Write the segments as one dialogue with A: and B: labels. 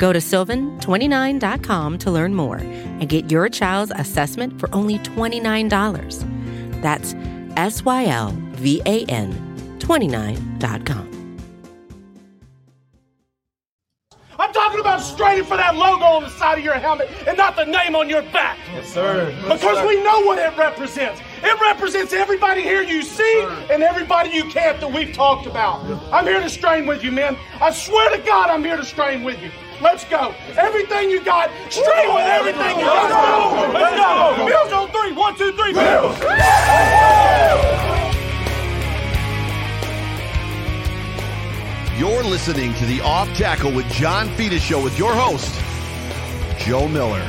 A: Go to sylvan29.com to learn more and get your child's assessment for only $29. That's S Y L V A N 29.com.
B: I'm talking about straining for that logo on the side of your helmet and not the name on your back.
C: Yes, sir.
B: Because we know what it represents. It represents everybody here you see and everybody you can't that we've talked about. I'm here to strain with you, man. I swear to God, I'm here to strain with you. Let's go. Everything you got, straight with everything you got. Let's go. Bills on three. One, two, three. Bills.
D: You're listening to the Off Tackle with John Fina show with your host, Joe Miller.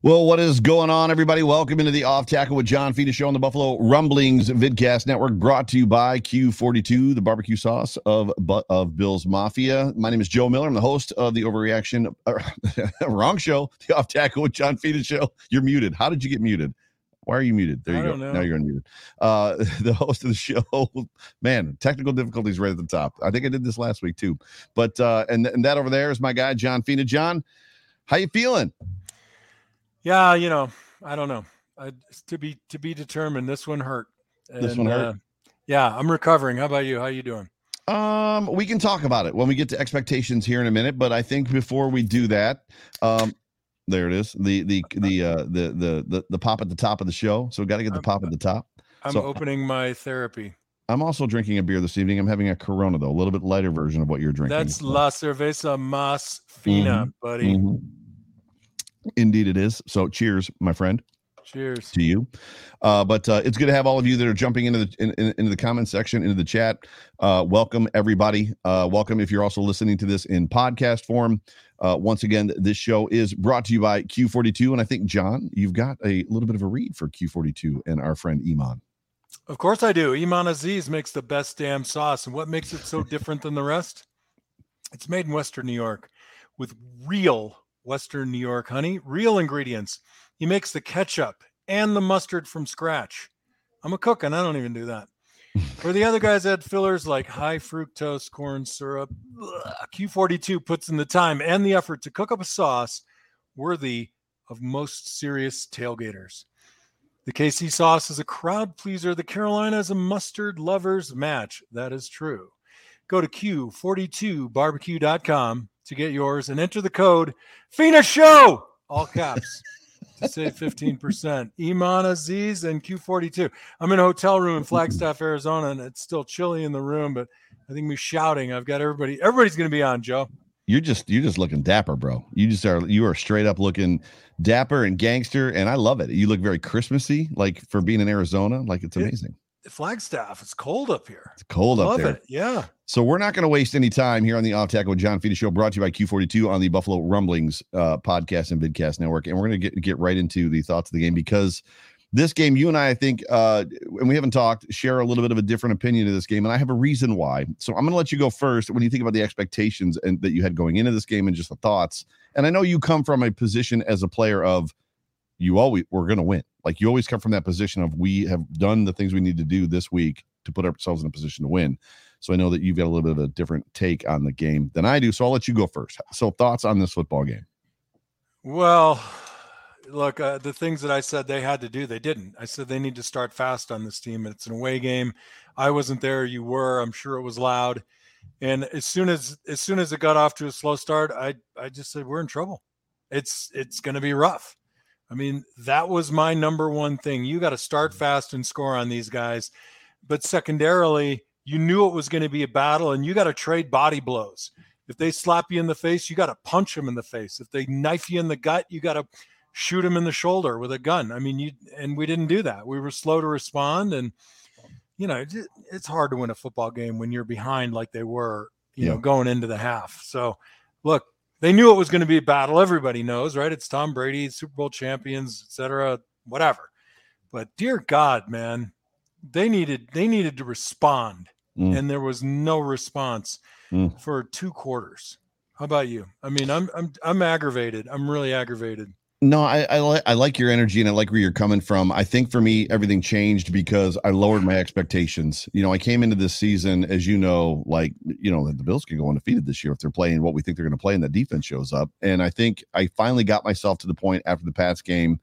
D: Well, what is going on, everybody? Welcome into the Off Tackle with John Fina show on the Buffalo Rumblings Vidcast Network, brought to you by Q42, the barbecue sauce of of Bill's Mafia. My name is Joe Miller. I'm the host of the Overreaction, uh, wrong show, the Off Tackle with John Fita show. You're muted. How did you get muted? Why are you muted? There you go.
C: know.
D: Now you're unmuted. Uh, the host of the show, man, technical difficulties right at the top. I think I did this last week too. But uh, and and that over there is my guy John Fina. John, how you feeling?
C: Yeah, you know, I don't know. I, to be to be determined. This one hurt.
D: This one hurt?
C: Uh, yeah, I'm recovering. How about you? How you doing?
D: Um, we can talk about it when we get to expectations here in a minute. But I think before we do that, um, there it is. The the the uh the the the, the pop at the top of the show. So we got to get the
C: I'm-
D: pop at the top.
C: I'm
D: So-
C: opening my therapy.
D: I'm also drinking a beer this evening. I'm having a Corona though, a little bit lighter version of what you're drinking.
C: That's La Cerveza Mas Fina, buddy.
D: Mhm. Indeed, it is. So, cheers, my friend.
C: Cheers.
D: to you. Uh, but uh, it's good to have all of you that are jumping into the in, in- into the comment section, into the chat. Uh, welcome everybody. Uh, welcome if you're also listening to this in podcast form. Uh, once again, this show is brought to you by Q42, and I think John, you've got a little bit of a read for Q42 and our friend Iman.
C: Of course I do. Iman Aziz makes the best damn sauce. And what makes it so different than the rest? It's made in Western New York with real Western New York honey, real ingredients. He makes the ketchup and the mustard from scratch. I'm a cook and I don't even do that. For the other guys add fillers like high fructose corn syrup. Ugh. Q42 puts in the time and the effort to cook up a sauce worthy of most serious tailgaters. The KC sauce is a crowd pleaser. The Carolina is a mustard lover's match. That is true. Go to Q42barbecue.com to get yours and enter the code FINA SHOW, all caps, to save 15%. Iman Aziz and Q42. I'm in a hotel room in Flagstaff, Arizona, and it's still chilly in the room, but I think me shouting. I've got everybody, everybody's going to be on, Joe.
D: You're just you're just looking dapper, bro. You just are you are straight up looking dapper and gangster, and I love it. You look very Christmassy, like for being in Arizona. Like it's amazing.
C: Flagstaff, it's cold up here.
D: It's cold up there.
C: it. Yeah.
D: So we're not going to waste any time here on the Off Tackle with John Fina Show, brought to you by Q42 on the Buffalo Rumblings uh, podcast and vidcast network. And we're going to get get right into the thoughts of the game because this game, you and I, I think, uh, and we haven't talked, share a little bit of a different opinion of this game, and I have a reason why. So I'm going to let you go first when you think about the expectations and that you had going into this game and just the thoughts. And I know you come from a position as a player of you always we're going to win. Like you always come from that position of we have done the things we need to do this week to put ourselves in a position to win. So I know that you've got a little bit of a different take on the game than I do. So I'll let you go first. So thoughts on this football game?
C: Well, look, uh, the things that I said they had to do, they didn't. I said they need to start fast on this team. It's an away game. I wasn't there. You were. I'm sure it was loud. And as soon as as soon as it got off to a slow start, I I just said we're in trouble. It's it's going to be rough. I mean, that was my number one thing. You got to start mm-hmm. fast and score on these guys. But secondarily, you knew it was going to be a battle and you got to trade body blows. If they slap you in the face, you got to punch them in the face. If they knife you in the gut, you got to shoot him in the shoulder with a gun. I mean, you and we didn't do that. We were slow to respond, and you know, it's hard to win a football game when you're behind like they were, you yeah. know, going into the half. So, look, they knew it was going to be a battle. Everybody knows, right? It's Tom Brady, Super Bowl champions, etc. Whatever. But dear God, man, they needed they needed to respond, mm. and there was no response mm. for two quarters. How about you? I mean, I'm I'm I'm aggravated. I'm really aggravated.
D: No, I I, li- I like your energy and I like where you're coming from. I think for me, everything changed because I lowered my expectations. You know, I came into this season, as you know, like you know, the Bills can go undefeated this year if they're playing what we think they're going to play, and the defense shows up. And I think I finally got myself to the point after the Pats game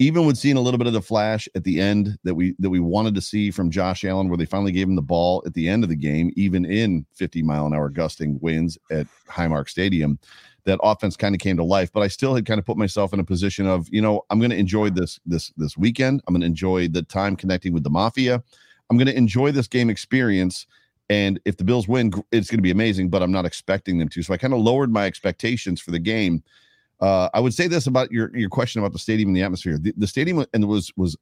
D: even with seeing a little bit of the flash at the end that we that we wanted to see from Josh Allen, where they finally gave him the ball at the end of the game, even in 50 mile an hour gusting winds at Highmark Stadium, that offense kind of came to life. But I still had kind of put myself in a position of, you know, I'm going to enjoy this this this weekend. I'm going to enjoy the time connecting with the Mafia. I'm going to enjoy this game experience. And if the Bills win, it's going to be amazing. But I'm not expecting them to. So I kind of lowered my expectations for the game uh, I would say this about your your question about the stadium and the atmosphere. The, the stadium and was was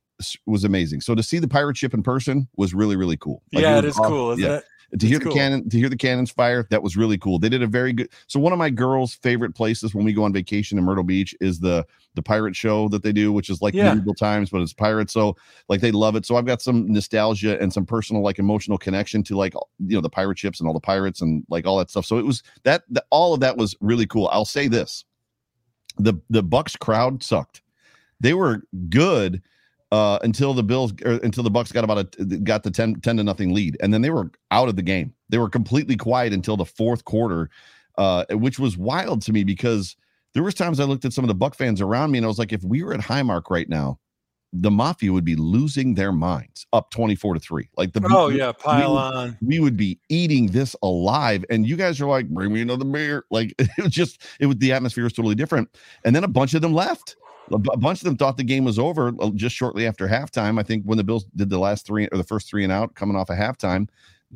D: was amazing. So to see the pirate ship in person was really really cool.
C: Like yeah, it, it is off, cool, isn't yeah. it?
D: To hear cool. the cannon, to hear the cannons fire, that was really cool. They did a very good. So one of my girls' favorite places when we go on vacation in Myrtle Beach is the the pirate show that they do, which is like yeah. medieval times, but it's pirates. So like they love it. So I've got some nostalgia and some personal like emotional connection to like you know the pirate ships and all the pirates and like all that stuff. So it was that, that all of that was really cool. I'll say this the the Bucks crowd sucked. They were good uh, until the Bills or until the Bucks got about a got the 10, 10 to nothing lead, and then they were out of the game. They were completely quiet until the fourth quarter, uh, which was wild to me because there was times I looked at some of the Buck fans around me and I was like, if we were at Highmark right now, the mafia would be losing their minds up 24 to 3 like the
C: oh yeah pile
D: we,
C: on
D: we would be eating this alive. And you guys are like bring me another beer. Like it was just it was the atmosphere was totally different. And then a bunch of them left a, bunch of them thought the game was over uh, just shortly after halftime. I think when the bills did the last three or the first three and out coming off a of halftime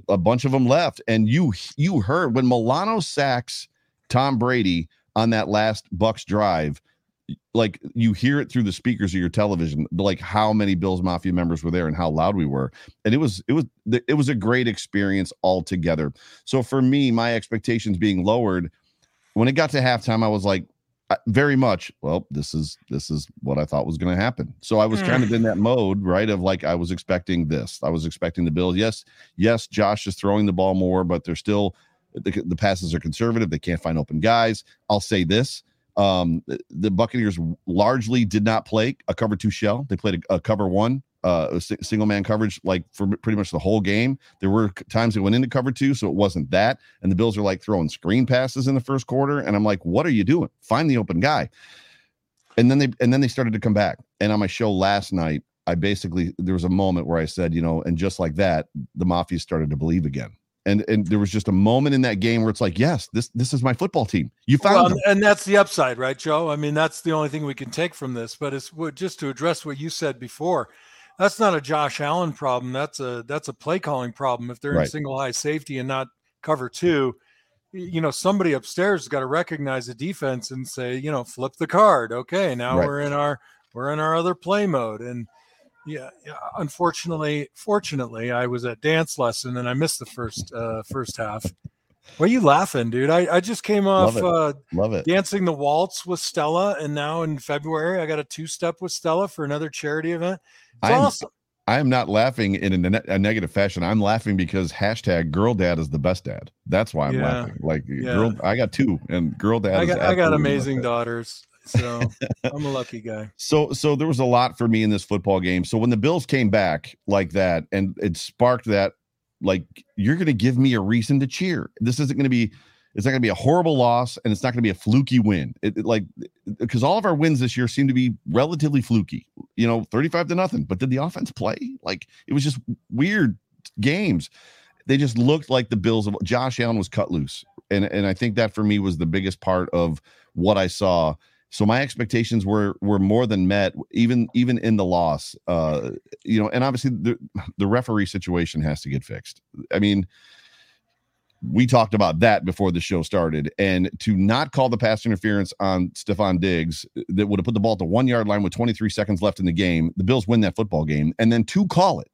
D: a bunch of them left. And you you heard when milano sacks tom brady on that last bucks drive like you hear it through the speakers of your television like how many bills mafia members were there and how loud we were. And it was it was it was a great experience altogether. So for me my expectations being lowered when it got to halftime i was like very much well this is this is what i thought was going to happen. So i was mm. kind of in that mode right of like i was expecting this. I was expecting the bills. Yes yes josh is throwing the ball more but they're still the, the passes are conservative. They can't find open guys. I'll say this um, the Buccaneers largely did not play a cover two shell. They played a, a cover one, uh, single man coverage like for pretty much the whole game. There were times they went into cover two, so it wasn't that. And the Bills are like throwing screen passes in the first quarter, and I'm like, what are you doing? Find the open guy. And then they and then they started to come back. And on my show last night, I basically there was a moment where I said, you know, and just like that, the mafia started to believe again and and there was just a moment in that game where it's like yes this this is my football team you found well,
C: and that's the upside right joe i mean that's the only thing we can take from this but it's just to address what you said before that's not a josh allen problem that's a that's a play calling problem if they're right. in single high safety and not cover two you know somebody upstairs has got to recognize the defense and say you know flip the card okay now right. we're in our we're in our other play mode and yeah, unfortunately, fortunately, I was at dance lesson and I missed the first uh, first half. Why are you laughing, dude? I, I just came off
D: Love
C: uh,
D: Love it.
C: dancing the waltz with Stella, and now in February I got a two step with Stella for another charity event. It's I'm, awesome.
D: I am not laughing in a, ne- a, negative fashion. I'm laughing because hashtag girl dad is the best dad. That's why I'm yeah. laughing. Like yeah. girl, I got two, and girl dad.
C: I got, I got amazing daughters. So I'm a lucky guy.
D: So so there was a lot for me in this football game. So when the Bills came back like that and it sparked that like you're going to give me a reason to cheer. This isn't going to be it's not going to be a horrible loss and it's not going to be a fluky win. It, it like because all of our wins this year seem to be relatively fluky. You know, 35 to nothing. But did the offense play? Like it was just weird games. They just looked like the Bills of Josh Allen was cut loose. And and I think that for me was the biggest part of what I saw so my expectations were were more than met, even even in the loss. Uh, you know, and obviously the the referee situation has to get fixed. I mean, we talked about that before the show started. And to not call the pass interference on Stefon Diggs that would have put the ball at the one yard line with 23 seconds left in the game, the Bills win that football game. And then to call it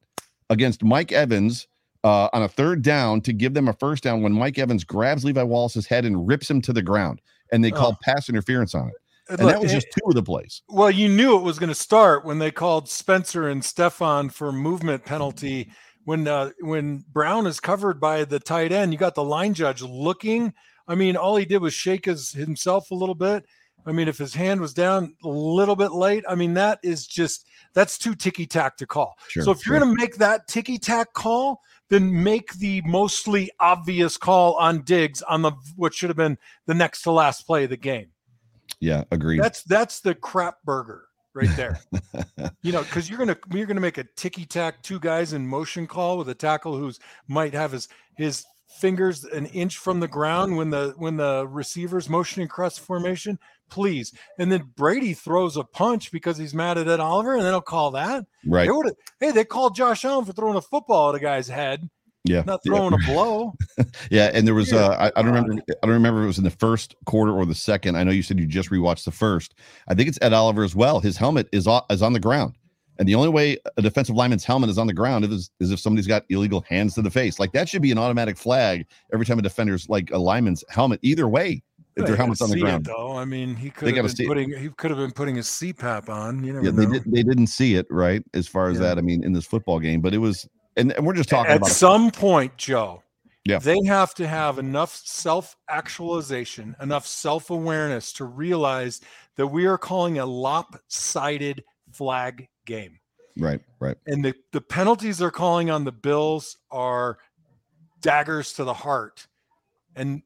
D: against Mike Evans uh, on a third down to give them a first down when Mike Evans grabs Levi Wallace's head and rips him to the ground. And they called oh. pass interference on it. And Look, that was just two of the plays.
C: Well, you knew it was going to start when they called Spencer and Stefon for movement penalty when uh, when Brown is covered by the tight end, you got the line judge looking. I mean, all he did was shake his himself a little bit. I mean, if his hand was down a little bit late, I mean, that is just that's too ticky tack to call. Sure, so if you're going to make that ticky tack call, then make the mostly obvious call on Diggs on the what should have been the next to last play of the game.
D: Yeah, agreed.
C: That's that's the crap burger right there. you know, because you're gonna you're gonna make a ticky tack two guys in motion call with a tackle who's might have his his fingers an inch from the ground when the when the receiver's motioning cross formation. Please, and then Brady throws a punch because he's mad at Ed Oliver, and they don't call that.
D: Right?
C: They hey, they called Josh Allen for throwing a football at a guy's head
D: yeah,
C: not throwing
D: yeah.
C: a blow.
D: yeah, and there was uh, I, I, don't remember I don't remember if it was in the first quarter or the second. I know you said you just rewatched the first. I think it's Ed Oliver as well. His helmet is on, is on the ground, and the only way a defensive lineman's helmet is on the ground is, is if somebody's got illegal hands to the face. Like that should be an automatic flag every time a defender's like a lineman's helmet. Either way, if their helmet's on the ground.
C: It, though I mean, he could have been putting he could have been putting his CPAP on. You know,
D: yeah, they did. They didn't see it right as far as yeah. that. I mean, in this football game, but it was and, and we're just talking
C: at some point, Joe.
D: Yeah.
C: They have to have enough self actualization, enough self awareness to realize that we are calling a lopsided flag game.
D: Right, right.
C: And the, the penalties they're calling on the Bills are daggers to the heart. And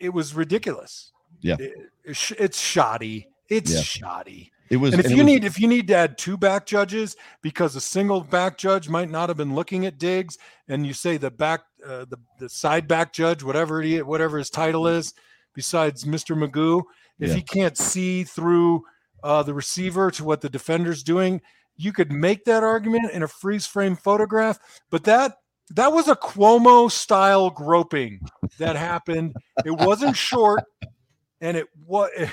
C: it was ridiculous.
D: Yeah.
C: It, it's shoddy. It's yeah. shoddy.
D: It was,
C: and if
D: and
C: you
D: was,
C: need if you need to add two back judges because a single back judge might not have been looking at Diggs, and you say the back uh, the the side back judge, whatever he whatever his title is, besides Mr. Magoo, if yeah. he can't see through uh, the receiver to what the defender's doing, you could make that argument in a freeze frame photograph. But that that was a Cuomo style groping that happened. It wasn't short, and it was.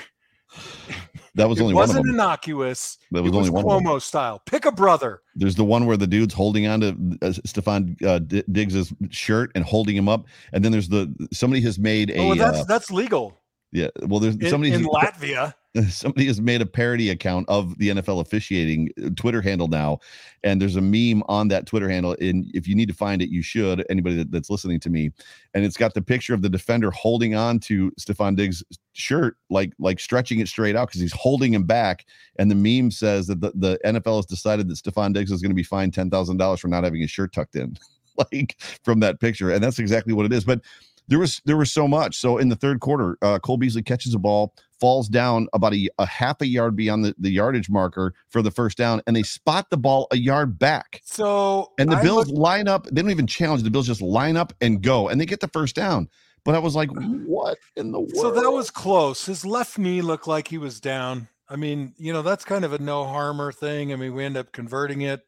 D: That was only one.
C: it
D: only
C: wasn't
D: one of them.
C: innocuous.
D: That was,
C: it
D: only
C: was
D: one
C: Cuomo style. Pick a brother.
D: There's the one where the dude's holding on to uh, Stefon uh, Diggs's shirt and holding him up, and then there's the somebody has made a.
C: Oh, that's
D: uh,
C: that's legal.
D: Yeah, well, there's
C: in,
D: somebody
C: in Latvia.
D: somebody has made a parody account of the NFL officiating uh, Twitter handle now, and there's a meme on that Twitter handle. And if you need to find it, you should. Anybody that, that's listening to me, and it's got the picture of the defender holding on to Stefon Diggs' shirt, like like stretching it straight out because he's holding him back. And the meme says that the, the NFL has decided that Stefon Diggs is going to be fined ten thousand dollars for not having his shirt tucked in, like from that picture. And that's exactly what it is. But there was there was so much. So in the third quarter, uh, Cole Beasley catches a ball, falls down about a, a half a yard beyond the, the yardage marker for the first down, and they spot the ball a yard back.
C: So
D: and the I Bills looked- line up. They don't even challenge. The Bills just line up and go, and they get the first down. But I was like, what in the world?
C: So that was close. His left knee looked like he was down. I mean, you know, that's kind of a no harmer thing. I mean, we end up converting it.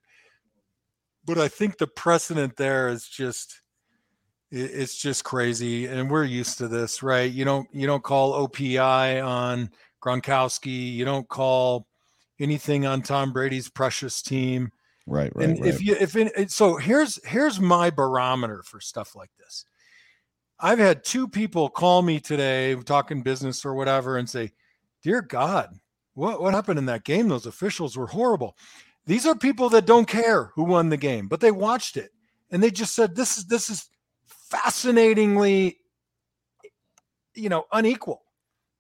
C: But I think the precedent there is just it's just crazy and we're used to this right? You don't you don't call opi on gronkowski you don't call anything on tom brady's precious team
D: right right
C: and
D: right.
C: if you if it, so here's here's my barometer for stuff like this. I've had two people call me today talking business or whatever and say dear god what what happened in that game? Those officials were horrible. These are people that don't care who won the game but they watched it and they just said this is this is fascinatingly, you know, unequal.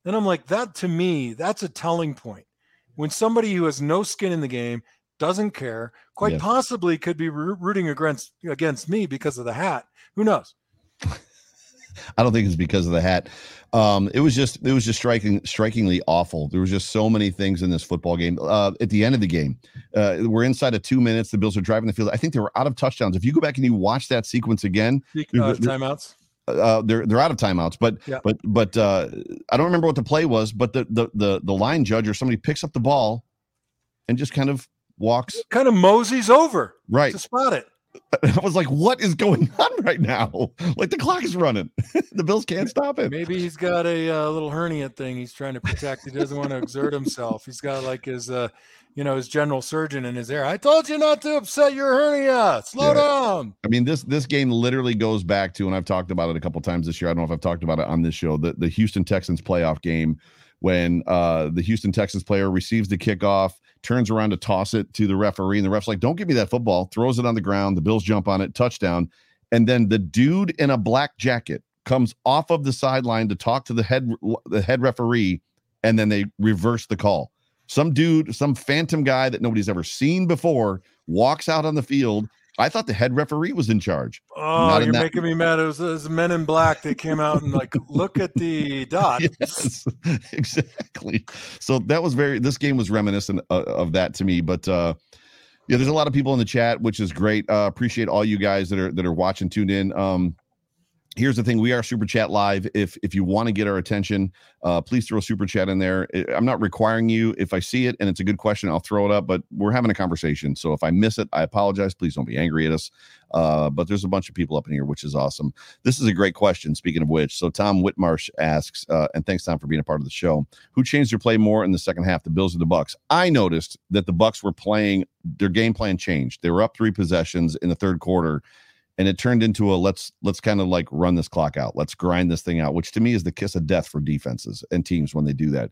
C: And I'm like, that to me, that's a telling point. When somebody who has no skin in the game doesn't care, quite yeah. possibly could be rooting against against me because of the hat. Who knows?
D: I don't think it's because of the hat. Um, it was just it was just striking strikingly awful. There was just so many things in this football game. Uh, at the end of the game, uh, we're inside of two minutes. The Bills are driving the field. I think they were out of touchdowns. If you go back and you watch that sequence again,
C: uh, timeouts.
D: Uh, they're they're out of timeouts, but yeah. but but uh, I don't remember what the play was. But the, the the the line judge or somebody picks up the ball and just kind of walks,
C: kind of moseys over,
D: right
C: to spot it
D: I was like, what is going on right now? Like the clock is running. the Bills can't stop it.
C: Maybe he's got a uh, little hernia thing he's trying to protect. He doesn't want to exert himself. He's got like his, uh, you know, his general surgeon in his ear. I told you not to upset your hernia. Slow yeah. down.
D: I mean, this this game literally goes back to, and I've talked about it a couple times this year. I don't know if I've talked about it on this show. The the Houston Texans playoff game when uh, the Houston Texans player receives the kickoff turns around to toss it to the referee, and the ref's like, "Don't give me that football." Throws it on the ground. The Bills jump on it, touchdown, and then the dude in a black jacket comes off of the sideline to talk to the head the head referee, and then they reverse the call. Some dude, some phantom guy that nobody's ever seen before, walks out on the field I thought the head referee was in charge.
C: Oh, you're making me mad. It was, it was, Men in Black. They came out and like, look at the dot.
D: Yes, exactly. So that was very. This game was reminiscent of, of that to me. But uh, yeah, there's a lot of people in the chat, which is great. Uh, appreciate all you guys that are that are watching, tuned in. Um, here's the thing we are super chat live. If if you want to get our attention uh, please throw super chat in there. I'm not requiring you. If i see it and it's a good question i'll throw it up but we're having a conversation. So if i miss it i apologize. Please don't be angry at us. Uh, but there's a bunch of people up in here which is awesome. This is a great question speaking of which. So tom whitmarsh asks uh, and thanks tom for being a part of the show. Who changed their play more in the second half the bills or the bucks? I noticed that the bucks were playing their game plan changed. They were up three possessions in the third quarter and it turned into a let's let's kind of like run this clock out. Let's grind this thing out which to me is the kiss of death for defenses and teams when they do that.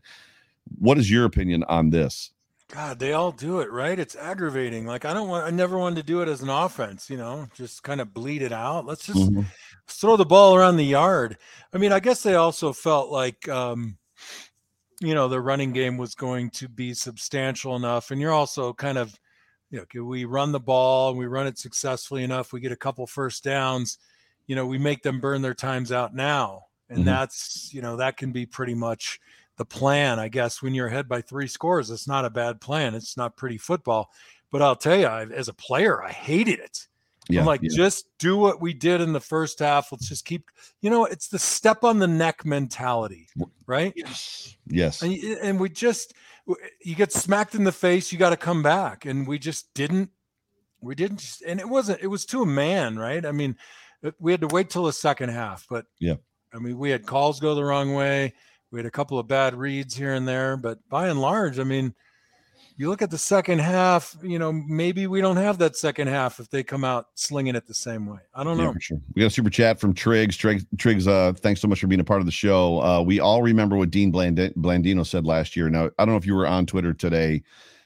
D: What is your opinion on this?
C: God they all do it right? It's aggravating. Like i don't want i never wanted to do it as an offense you know just kind of bleed it out. Let's just mm-hmm. throw the ball around the yard. I mean i guess they also felt like um you know the running game was going to be substantial enough and you're also kind of you know, can we run the ball and we run it successfully enough? We get a couple first downs, you know, we make them burn their times out now. And mm-hmm. that's, you know, that can be pretty much the plan, I guess. When you're ahead by three scores, it's not a bad plan. It's not pretty football. But I'll tell you, I, as a player, I hated it. Yeah, I'm like, yeah. just do what we did in the first half. Let's just keep, you know, it's the step on the neck mentality, right?
D: Yes. Yes.
C: And, and we just, you get smacked in the face, you got to come back. And we just didn't, we didn't, just, and it wasn't, it was to a man, right? I mean, uh, we had to wait till the second half, but
D: yeah,
C: I mean, we had calls go the wrong way. We had a couple of bad reads here and there, but by and large, I mean, you look at the second half, you know, maybe we don't have that second half if they come out slinging it the same way. I don't know. Yeah,
D: sure. We got a super chat from Triggs. Triggs, Triggs uh, thanks so much for being a part of the show. Uh, we all remember what Dean Bland- Blandino said last year. Now, I don't know if you were on Twitter today,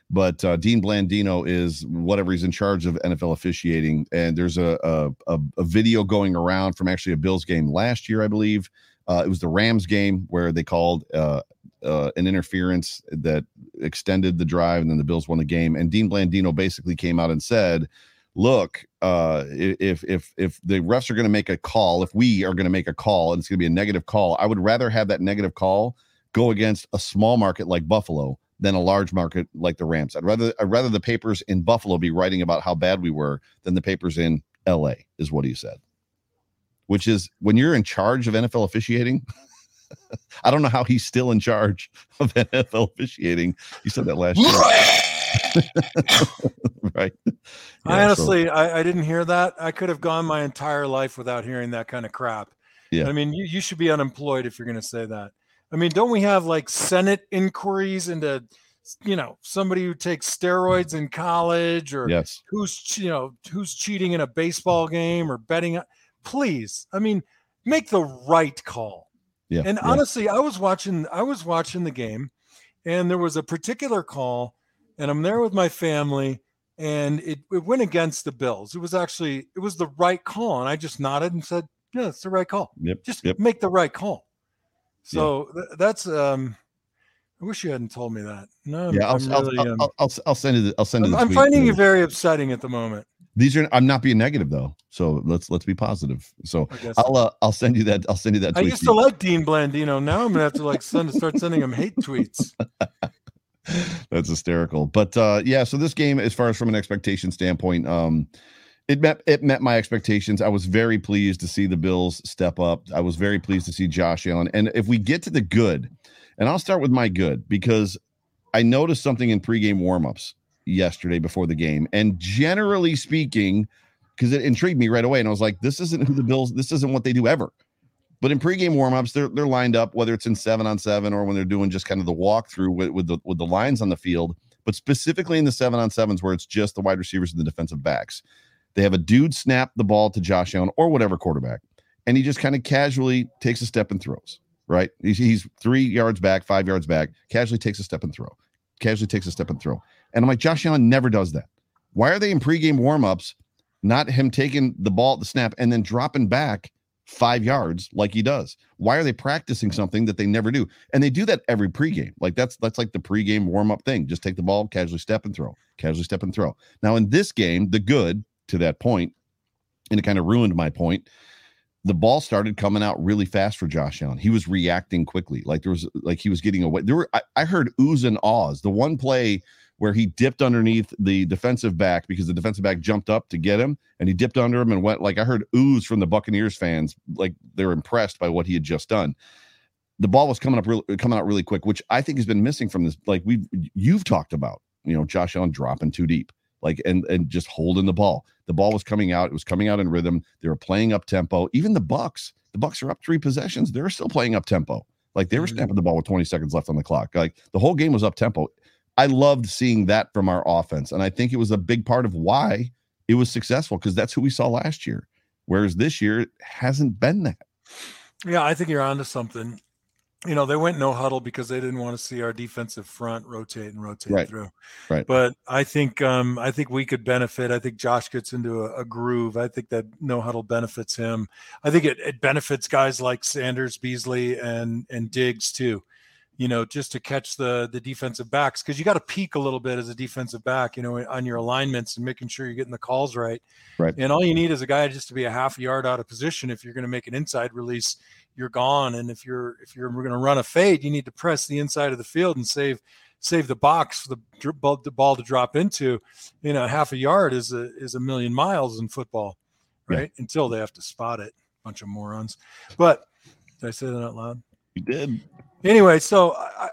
D: but uh, Dean Blandino is whatever he's in charge of NFL officiating. And there's a, a, a video going around from actually a Bills game last year, I believe. Uh, it was the Rams game where they called uh, uh, an interference that extended the drive, and then the Bills won the game. And Dean Blandino basically came out and said, "Look, uh, if if if the refs are going to make a call, if we are going to make a call, and it's going to be a negative call, I would rather have that negative call go against a small market like Buffalo." than a large market like the Rams. I'd rather I'd rather the papers in Buffalo be writing about how bad we were than the papers in LA, is what he said. Which is when you're in charge of NFL officiating, I don't know how he's still in charge of NFL officiating. You said that last year. right. Yeah,
C: I honestly, so. I, I, didn't hear that. I could have gone my entire life without hearing that kind of crap. Yeah. I mean, you, you should be unemployed if you're going to say that. I mean, don't we have like Senate inquiries into, you know, somebody who takes steroids in college or
D: yes.
C: who's, you know, who's cheating in a baseball game or betting? Please. I mean, make the right call
D: yeah.
C: And
D: yeah.
C: honestly, I was watching I was watching the game and there was a particular call and I'm there with my family and it, it went against the Bills. It was actually it was the right call and I just nodded and said, "Yeah, it's the right call."
D: Yep.
C: Just
D: yep.
C: make the right call. So yeah. th- that's um I wish you hadn't told me that. No,
D: yeah, I'll, really, I'll, um, I'll, I'll, I'll, send it. I'll send it.
C: I'm, I'm finding you very upsetting at the moment.
D: These are. I'm not being negative though. So let's let's be positive. So I'll uh, I'll send you that. I'll send you that.
C: I used to like Dean Blandino. Now I'm gonna have to like send start sending him hate tweets.
D: That's hysterical. But uh yeah, so this game, as far as from an expectation standpoint, um, it met it met my expectations. I was very pleased to see the Bills step up. I was very pleased to see Josh Allen. And if we get to the good, and I'll start with my good because I noticed something in pregame warmups yesterday before the game. And generally speaking, because it intrigued me right away. And I was like, this isn't who the Bills, this isn't what they do ever. But in pregame warmups, they're they're lined up, whether it's in seven on seven or when they're doing just kind of the walkthrough with, with the with the lines on the field, but specifically in the seven on sevens where it's just the wide receivers and the defensive backs. They have a dude snap the ball to Josh Allen or whatever quarterback, and he just kind of casually takes a step and throws. Right, he's, he's three yards back, five yards back, casually takes a step and throw, casually takes a step and throw. And I'm like, Josh Allen never does that. Why are they in pregame warmups, not him taking the ball at the snap and then dropping back five yards like he does? Why are they practicing something that they never do? And they do that every pregame. Like that's that's like the pregame warm up thing. Just take the ball, casually step and throw, casually step and throw. Now in this game, the good to that point, and it kind of ruined my point. The ball started coming out really fast for Josh Allen. He was reacting quickly, like there was like he was getting away. There were I, I heard oohs and ahs. The one play where he dipped underneath the defensive back because the defensive back jumped up to get him and he dipped under him and went like I heard oohs from the Buccaneers fans like they're impressed by what he had just done. The ball was coming up really coming out really quick, which I think has been missing from this. Like we've you've talked about, you know, Josh Allen dropping too deep, like and and just holding the ball. The ball was coming out, it was coming out in rhythm. They were playing up tempo. Even the Bucks, the Bucks are up three possessions. They're still playing up tempo. Like they were mm-hmm. snapping the ball with 20 seconds left on the clock. Like the whole game was up tempo. I loved seeing that from our offense. And I think it was a big part of why it was successful because that's who we saw last year. Whereas this year it hasn't been that.
C: Yeah, I think you're onto something. You know, they went no huddle because they didn't want to see our defensive front rotate and rotate
D: Right.
C: through.
D: Right.
C: But I think um I think we could benefit. I think Josh gets into a, a groove. I think that no huddle benefits him. I think it, it benefits guys like Sanders, Beasley, and and Diggs too. You know, just to catch the the defensive backs because you got to peak a little bit as a defensive back. You know, on your alignments and making sure you're getting the calls right.
D: Right.
C: And all you need is a guy just to be a half a yard out of position. If you're going to make an inside release, you're gone. And if you're if you're going to run a fade, you need to press the inside of the field and save save the box for the ball, the ball to drop into. You know, half a yard is a is a million miles in football,
D: Yeah.
C: right? Until they have to spot it. Bunch of morons. But did I say that out loud?
D: You did.
C: Anyway, so I,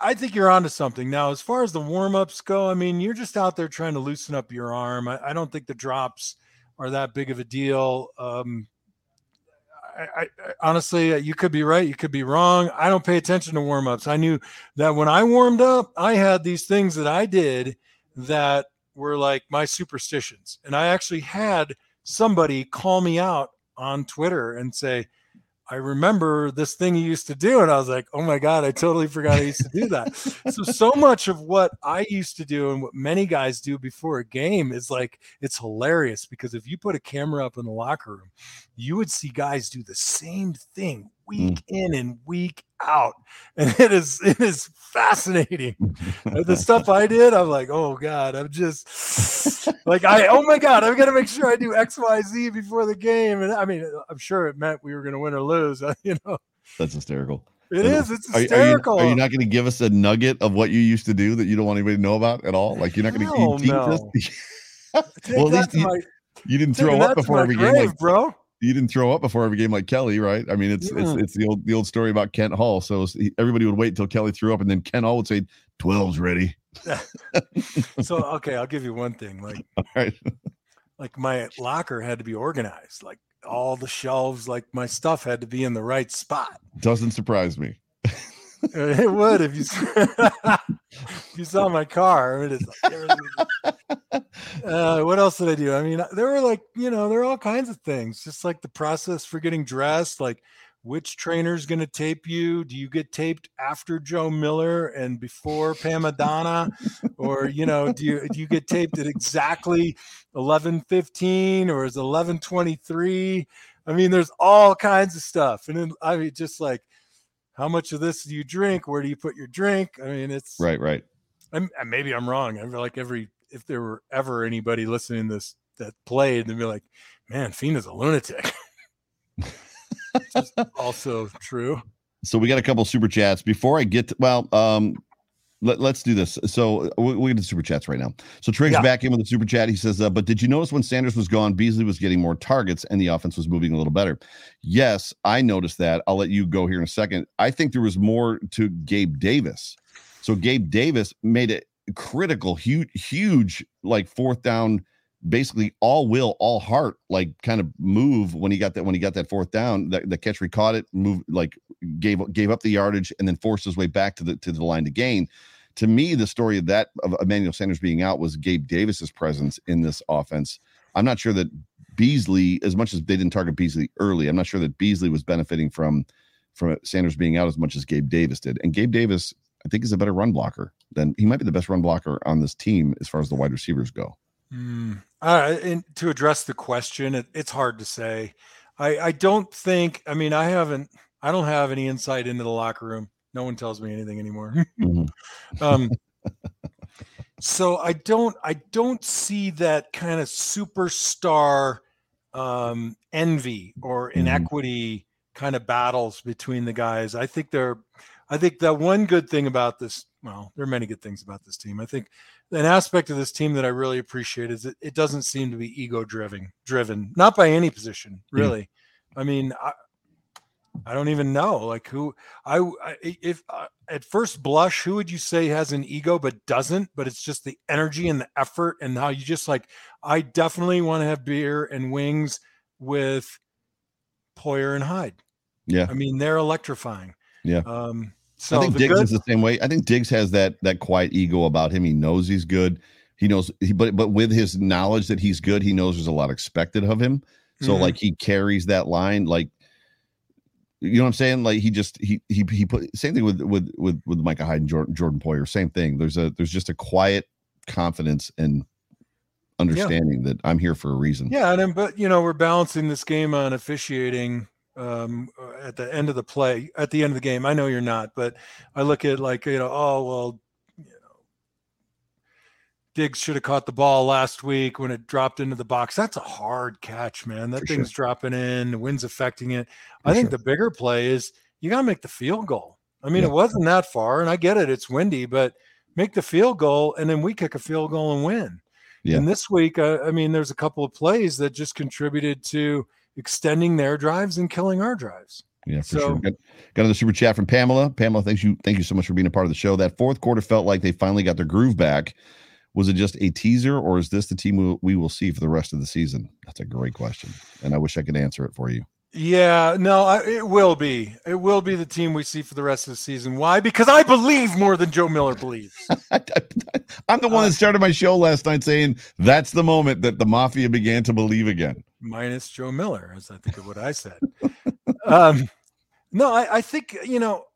C: I- think you're onto something. Now, as far as the warm ups go, I mean, you're just out there trying to loosen up your arm. I, I don't think the drops are that big of a deal. Um, I, I, I honestly, uh, you could be right, you could be wrong. I don't pay attention to warm ups. I knew that when I warmed up, I had these things that I did that were like my superstitions, and I actually had somebody call me out on Twitter and say, I remember this thing you used to do. And I was like, oh my God, I totally forgot I used to do that. so, so much of what I used to do and what many guys do before a game is like, it's hilarious because if you put a camera up in the locker room, you would see guys do the same thing week mm. in and week out. And it is, it is fascinating. the stuff I did, I'm like, oh God, I'm just like, I, oh my God, I'm going to make sure I do X, Y, Z before the game. And I mean, I'm sure it meant we were going to win or lose. You know,
D: That's hysterical.
C: it is, it's
D: you- are you,
C: hysterical.
D: are you not going to give us a nugget of what you used to do that you don't want anybody to know about at all? Like you're not going to teach
C: no.
D: us? Well, at least you,
C: my-
D: you didn't throw up before every game, like
C: bro.
D: You didn't throw up before every game like Kelly, right? I mean, it's
C: Yeah.
D: it's it's the old the old story about Kent Hull. So it's- he- everybody would wait until Kelly threw up, and then Kent Hull would say, 12's ready."
C: So okay, I'll give you one thing. Like
D: right.
C: like my locker had to be organized. Like all the shelves, like my stuff had to be in the right spot.
D: Doesn't surprise me.
C: It would if you if you saw my car. I mean, it's like uh, what else did I do? I mean, there were like you know there are all kinds of things. Just like the process for getting dressed, like which trainer's going to tape you? Do you get taped after Joe Miller and before Pam Adana, or you know do you do you get taped at exactly eleven fifteen or is eleven twenty three? I mean, there's all kinds of stuff, and then I mean, just like how much of this do you drink? Where do you put your drink? I mean, it's
D: Right, right.
C: I'm, and maybe I'm wrong. I feel like every if there were ever anybody listening to this that played, they'd be like, "Man, Fina's a lunatic." Also true.
D: So we got a couple super chats before I get to, well, um, let, us do this. So we, we get to super chats right now. So Triggs
C: Yeah.
D: back in with a super chat. He says, uh, but did you notice when Sanders was gone, Beasley was getting more targets and the offense was moving a little better? Yes, I noticed that. I'll let you go here in a second. I think there was more to Gabe Davis. So Gabe Davis made it critical, huge, huge, like fourth down basically all will, all heart, like kind of move when he got that when he got that fourth down. That the catcher he caught it, move like gave gave up the yardage, and then forced his way back to the to the line to gain. To me, the story of that of Emmanuel Sanders being out was Gabe Davis's presence in this offense. I'm not sure that Beasley, as much as they didn't target Beasley early, I'm not sure that Beasley was benefiting from from Sanders being out as much as Gabe Davis did. And Gabe Davis, I think, is a better run blocker than he might be the best run blocker on this team as far as the wide receivers go.
C: Mm. Uh, and to address the question, it, it's hard to say. I, I don't think. I mean, I haven't. I don't have any insight into the locker room. No one tells me anything anymore. mm-hmm. um, so I don't. I don't see that kind of superstar um, envy or mm-hmm. inequity mm-hmm. kind of battles between the guys. I think they're. I think that one good thing about this. Well, there are many good things about this team. I think an aspect of this team that I really appreciate is that it doesn't seem to be ego driven, driven, not by any position, really. I mean, I, I don't even know like who I, I if uh, at first blush, who would you say has an ego but doesn't? But it's just the energy and the effort and how you just like. I definitely want to have beer and wings with Poyer and Hyde.
D: Yeah,
C: I mean they're electrifying.
D: Yeah.
C: Um,
D: so I think Diggs good- is the same way. I think Diggs has that that quiet ego about him. He knows he's good. He knows, he, but but with his knowledge that he's good, he knows there's a lot expected of him. So mm-hmm. like he carries that line. Like you know what I'm saying? Like he just he he he put same thing with with with with Micah Hyde and Jordan, Jordan Poyer. Same thing. There's a there's just a quiet confidence and understanding yeah. that I'm here for a reason.
C: Yeah, and then, but you know we're balancing this game on officiating um, at the end of the play, at the end of the game. I know you're not, but I look at like you know, oh well, you know, Diggs should have caught the ball last week when it dropped into the box. That's a hard catch, man. That For thing's sure. dropping in, the wind's affecting it. I think sure. the bigger play is you got to make the field goal. I mean, yeah. it wasn't that far, and I get it; it's windy, but make the field goal, and then we kick a field goal and win. Yeah. And this week, uh, I mean, there's a couple of plays that just contributed to extending their drives and killing our drives.
D: Yeah, for so, sure. Got, got another super chat from Pamela. Pamela, thank you, thank you so much for being a part of the show. That fourth quarter felt like they finally got their groove back. Was it just a teaser, or is this the team we will see for the rest of the season? That's a great question, and I wish I could answer it for you.
C: Yeah, no, I, it will be. It will be the team we see for the rest of the season. Why? Because I believe more than Joe Miller believes.
D: I'm the one that started my show last night saying that's the moment that the mafia began to believe again.
C: Minus Joe Miller, as I think of what I said. um, no, I, I think you know,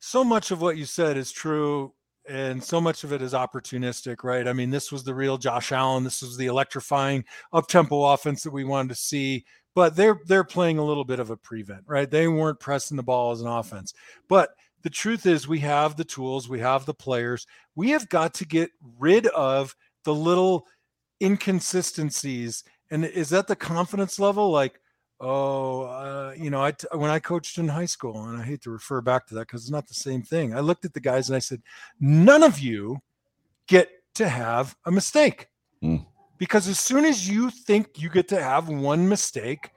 C: so much of what you said is true and so much of it is opportunistic, right? I mean, this was the real Josh Allen. This was the electrifying up tempo offense that we wanted to see but they're they're playing a little bit of a prevent, right? They weren't pressing the ball as an offense. But the truth is we have the tools, we have the players. We have got to get rid of the little inconsistencies. And is that the confidence level like oh, uh, you know, I when I coached in high school, and I hate to refer back to that because it's not the same thing. I looked at the guys and I said, none of you get to have a mistake. Mm. Because as soon as you think you get to have one mistake,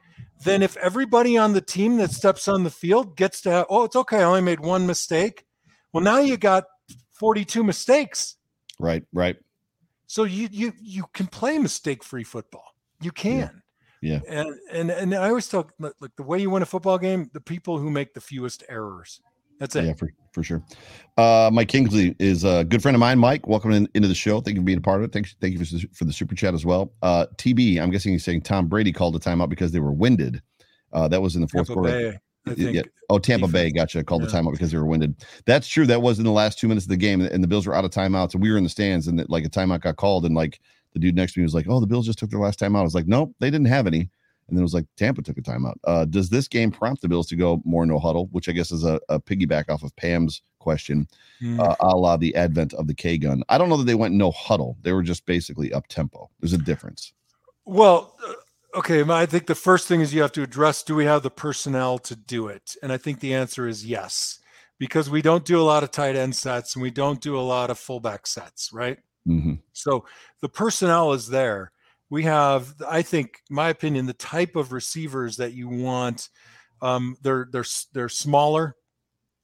C: then if everybody on the team that steps on the field gets to have, oh, it's okay, I only made one mistake. Well, now you got 42 mistakes.
D: Right, right.
C: So you you you can play mistake-free football. You can.
D: Yeah.
C: yeah. And and and I always talk like the way you win a football game, the people who make the fewest errors. That's it.
D: Yeah, for, for sure. Uh, Mike Kingsley is a good friend of mine. Mike, welcome in, into the show. Thank you for being a part of it. Thank, thank you for, for the super chat as well. Uh, TB, I'm guessing he's saying Tom Brady called a timeout because they were winded. Uh, that was in the fourth
C: Tampa
D: quarter.
C: Bay, yeah.
D: Oh, Tampa defense. Bay, gotcha. Called yeah. the timeout because they were winded. That's true. That was in the last two minutes of the game, and the Bills were out of timeouts, and we were in the stands, and like a timeout got called, and like the dude next to me was like, "Oh, the Bills just took their last timeout." I was like, "Nope, they didn't have any." And then it was like Tampa took a timeout. Uh, does this game prompt the Bills to go more no huddle, which I guess is a, a piggyback off of Pam's question, mm. uh, a la the advent of the K gun? I don't know that they went no huddle. They were just basically up tempo. There's a difference.
C: Well, uh, okay. I think the first thing is you have to address do we have the personnel to do it? And I think the answer is yes, because we don't do a lot of tight end sets and we don't do a lot of fullback sets, right?
D: Mm-hmm.
C: So the personnel is there we have i think my opinion the type of receivers that you want um, they're they're they're smaller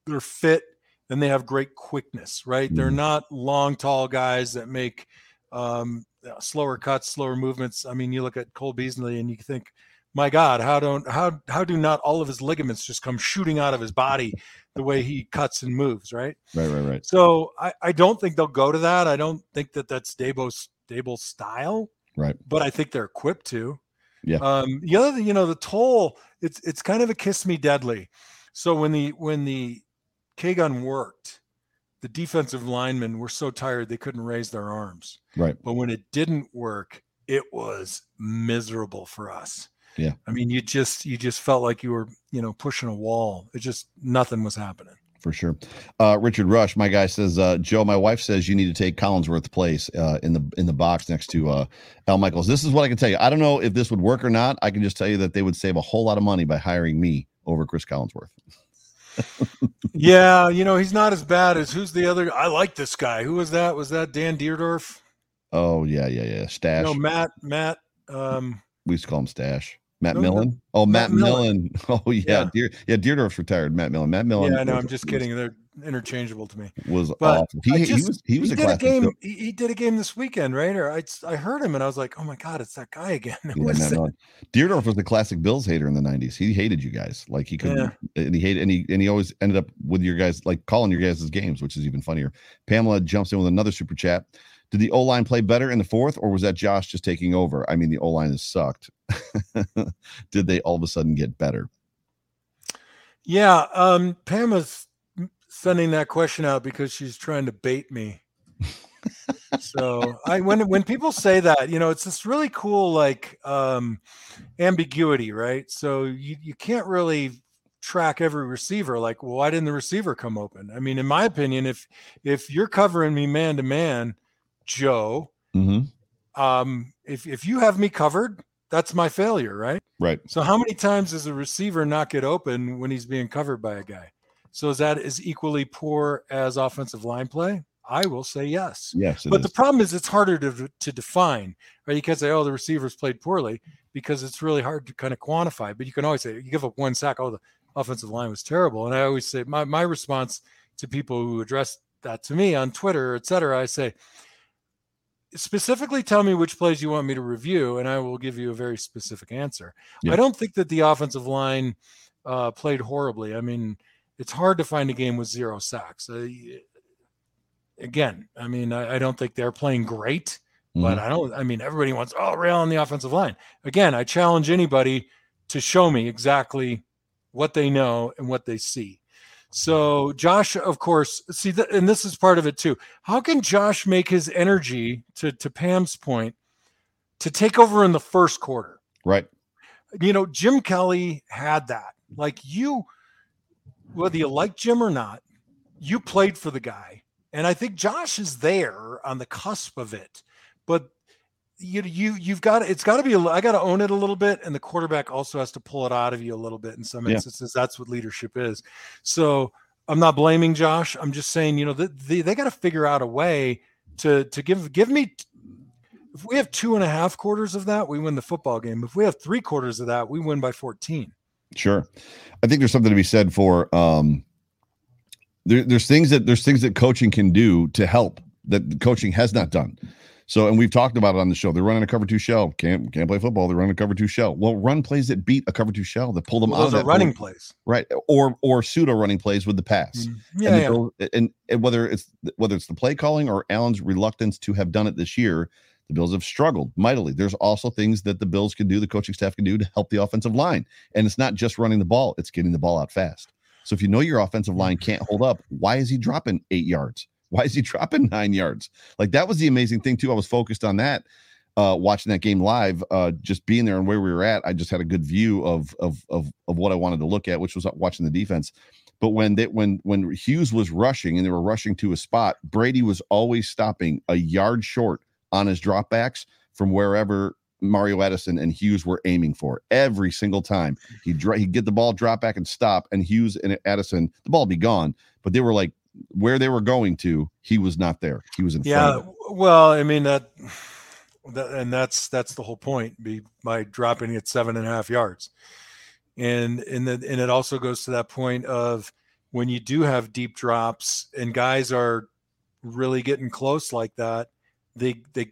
C: they're fit and they have great quickness right they're not long tall guys that make um, slower cuts, slower movements. I mean, you look at Cole Beasley and you think, my God, how don't how how do not all of his ligaments just come shooting out of his body the way he cuts and moves, right?
D: Right, right, right.
C: So I, I don't think they'll go to that. I don't think that that's Daboll's Daboll's style,
D: right?
C: But I think they're equipped to.
D: Yeah.
C: Um, the other, you know, the toll. It's it's kind of a kiss me deadly. So when the when the K gun worked, the defensive linemen were so tired they couldn't raise their arms.
D: Right.
C: But when it didn't work, it was miserable for us.
D: Yeah.
C: I mean, you just you just felt like you were, you know, pushing a wall. It just nothing was happening.
D: For sure. Uh, Richard Rush, my guy says, uh, Joe, my wife says you need to take Collinsworth place uh, in the in the box next to uh, Al Michaels. This is what I can tell you. I don't know if this would work or not. I can just tell you that they would save a whole lot of money by hiring me over Chris Collinsworth.
C: yeah, you know, he's not as bad as who's the other I like this guy. Who was that? Was that Dan Dierdorf?
D: Oh, yeah, yeah, yeah. Stash.
C: No, Matt, Matt, um,
D: we used to call him Stash. Matt
C: No,
D: Millen.
C: no.
D: Oh, Matt,
C: Matt Millen.
D: Millen. Oh, yeah.
C: Yeah.
D: Deer, yeah, Dierdorf's retired. Matt Millen. Matt Millen.
C: yeah, I know. I'm just kidding. They're interchangeable to me.
D: Was
C: But
D: awful. He,
C: I
D: he was he was
C: he
D: a
C: did a game. He, did a game this weekend, right? Or I, I heard him and I was like, oh my god, it's that guy again.
D: Yeah, Matt? Millen. Deerdorf was the classic Bills hater in the '90s. He hated you guys. Like he couldn't, and he hated, and he and he always ended up with your guys, like calling your guys' games, which is even funnier. Pamela jumps in with another super chat. Did the O line play better in the fourth, or was that Josh just taking over? I mean, the O line has sucked. Did they all of a sudden get better?
C: Yeah, um, Pam is sending that question out because she's trying to bait me. so I when when people say that, you know, it's this really cool like um ambiguity, right? So you you can't really track every receiver like well why didn't the receiver come open i mean in my opinion if if you're covering me man to man joe
D: Mm-hmm.
C: um if if you have me covered that's my failure right
D: Right.
C: so how many times does a receiver not get open when he's being covered by a guy? So is that as equally poor as offensive line play? I will say yes.
D: Yes.
C: but
D: is.
C: the problem is it's harder to, to define, right? You can't say, oh, the receivers played poorly because it's really hard to kind of quantify. But you can always say, you give up one sack, oh, the offensive line was terrible. And I always say, my, my response to people who address that to me on Twitter, et cetera, I say, specifically tell me which plays you want me to review, and I will give you a very specific answer.
D: Yeah.
C: I don't think that the offensive line uh, played horribly. I mean, it's hard to find a game with zero sacks. Uh, again, I mean, I, I don't think they're playing great, but
D: Mhm.
C: I don't. I mean, everybody wants oh rail on the offensive line. Again, I challenge anybody to show me exactly what they know and what they see. So Josh, of course, see, th- and this is part of it too. How can Josh make his energy to to Pam's point to take over in the first quarter?
D: right.
C: you know, Jim Kelly had that. Like you, whether you like Jim or not, you played for the guy. And I think Josh is there on the cusp of it. But you you you've got it's got to be I got to own it a little bit and the quarterback also has to pull it out of you a little bit in some
D: Yeah.
C: instances that's what leadership is. So I'm not blaming Josh. I'm just saying, you know, the, the, they got to figure out a way to to give give me if we have two and a half quarters of that, we win the football game. If we have three quarters of that, we win by 14.
D: Sure. I think there's something to be said for um there, there's things that there's things that coaching can do to help that coaching has not done. So, and we've talked about it on the show. They're running a cover two shell. Can't can't play football. They're running a cover two shell. Well, run plays that beat a cover two shell that pull them
C: Well,
D: out
C: those
D: of
C: are running plays.
D: right, or or pseudo running plays with the pass.
C: Mm,
D: And,
C: Yeah,
D: the
C: yeah.
D: Bill- and, and whether it's whether it's the play calling or Allen's reluctance to have done it this year, the Bills have struggled mightily. There's also things that the Bills can do, the coaching staff can do to help the offensive line. And it's not just running the ball, it's getting the ball out fast. So if you know your offensive line can't hold up, why is he dropping eight yards? Why is he dropping nine yards? Like that was the amazing thing too. I was focused on that, uh, watching that game live, uh, just being there and where we were at. I just had a good view of of of of what I wanted to look at, which was watching the defense. But when they when when Hughes was rushing and they were rushing to a spot, Brady was always stopping a yard short on his dropbacks from wherever Mario Addison and Hughes were aiming for every single time. He'd, he'd get the ball, drop back, and stop, and Hughes and Edison, the ball would be gone. But they were like where they were going to, he was not there. He was in
C: Yeah.
D: front of.
C: Well, I mean that, that, and that's that's the whole point. Be by dropping it seven and a half yards, and and then and it also goes to that point of when you do have deep drops and guys are really getting close like that, they they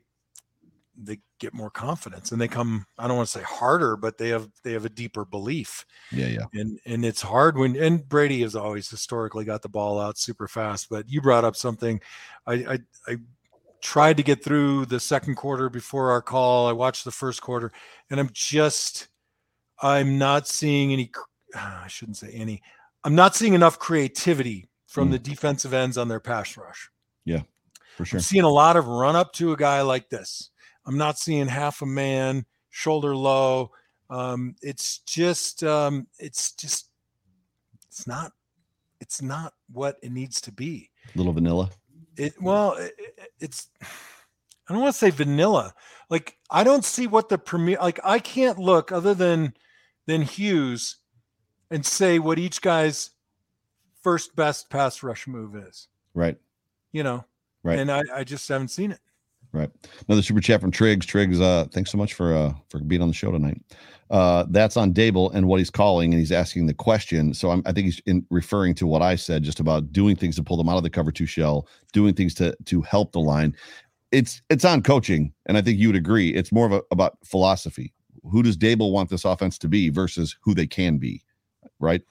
C: they get more confidence and they come i don't want to say harder but they have they have a deeper belief
D: Yeah, yeah.
C: and and it's hard when and brady has always historically got the ball out super fast but you brought up something i i, I tried to get through the second quarter before our call i watched the first quarter and i'm just i'm not seeing any i shouldn't say any i'm not seeing enough creativity from
D: Mm.
C: the defensive ends on their pass rush yeah
D: For sure.
C: I'm seeing a lot of run up to a guy like this. I'm not seeing half a man, shoulder low. Um, it's just, um, it's just, it's not, it's not what it needs to be.
D: Little vanilla.
C: It well, it- it's, I don't want to say vanilla. Like I don't see what the premier. Like I can't look other than than Hughes and say what each guy's first best pass rush move is.
D: Right.
C: You know,
D: Right.
C: And I, I just haven't seen it.
D: Right. Another super chat from Triggs. Triggs, uh, thanks so much for uh for being on the show tonight. Uh that's on Daboll and what he's calling, and he's asking the question. So I'm, I think he's in referring to what I said just about doing things to pull them out of the cover two shell, doing things to to help the line. It's it's on coaching, and I think you would agree. It's more of a, about philosophy. Who does Daboll want this offense to be versus who they can be, right?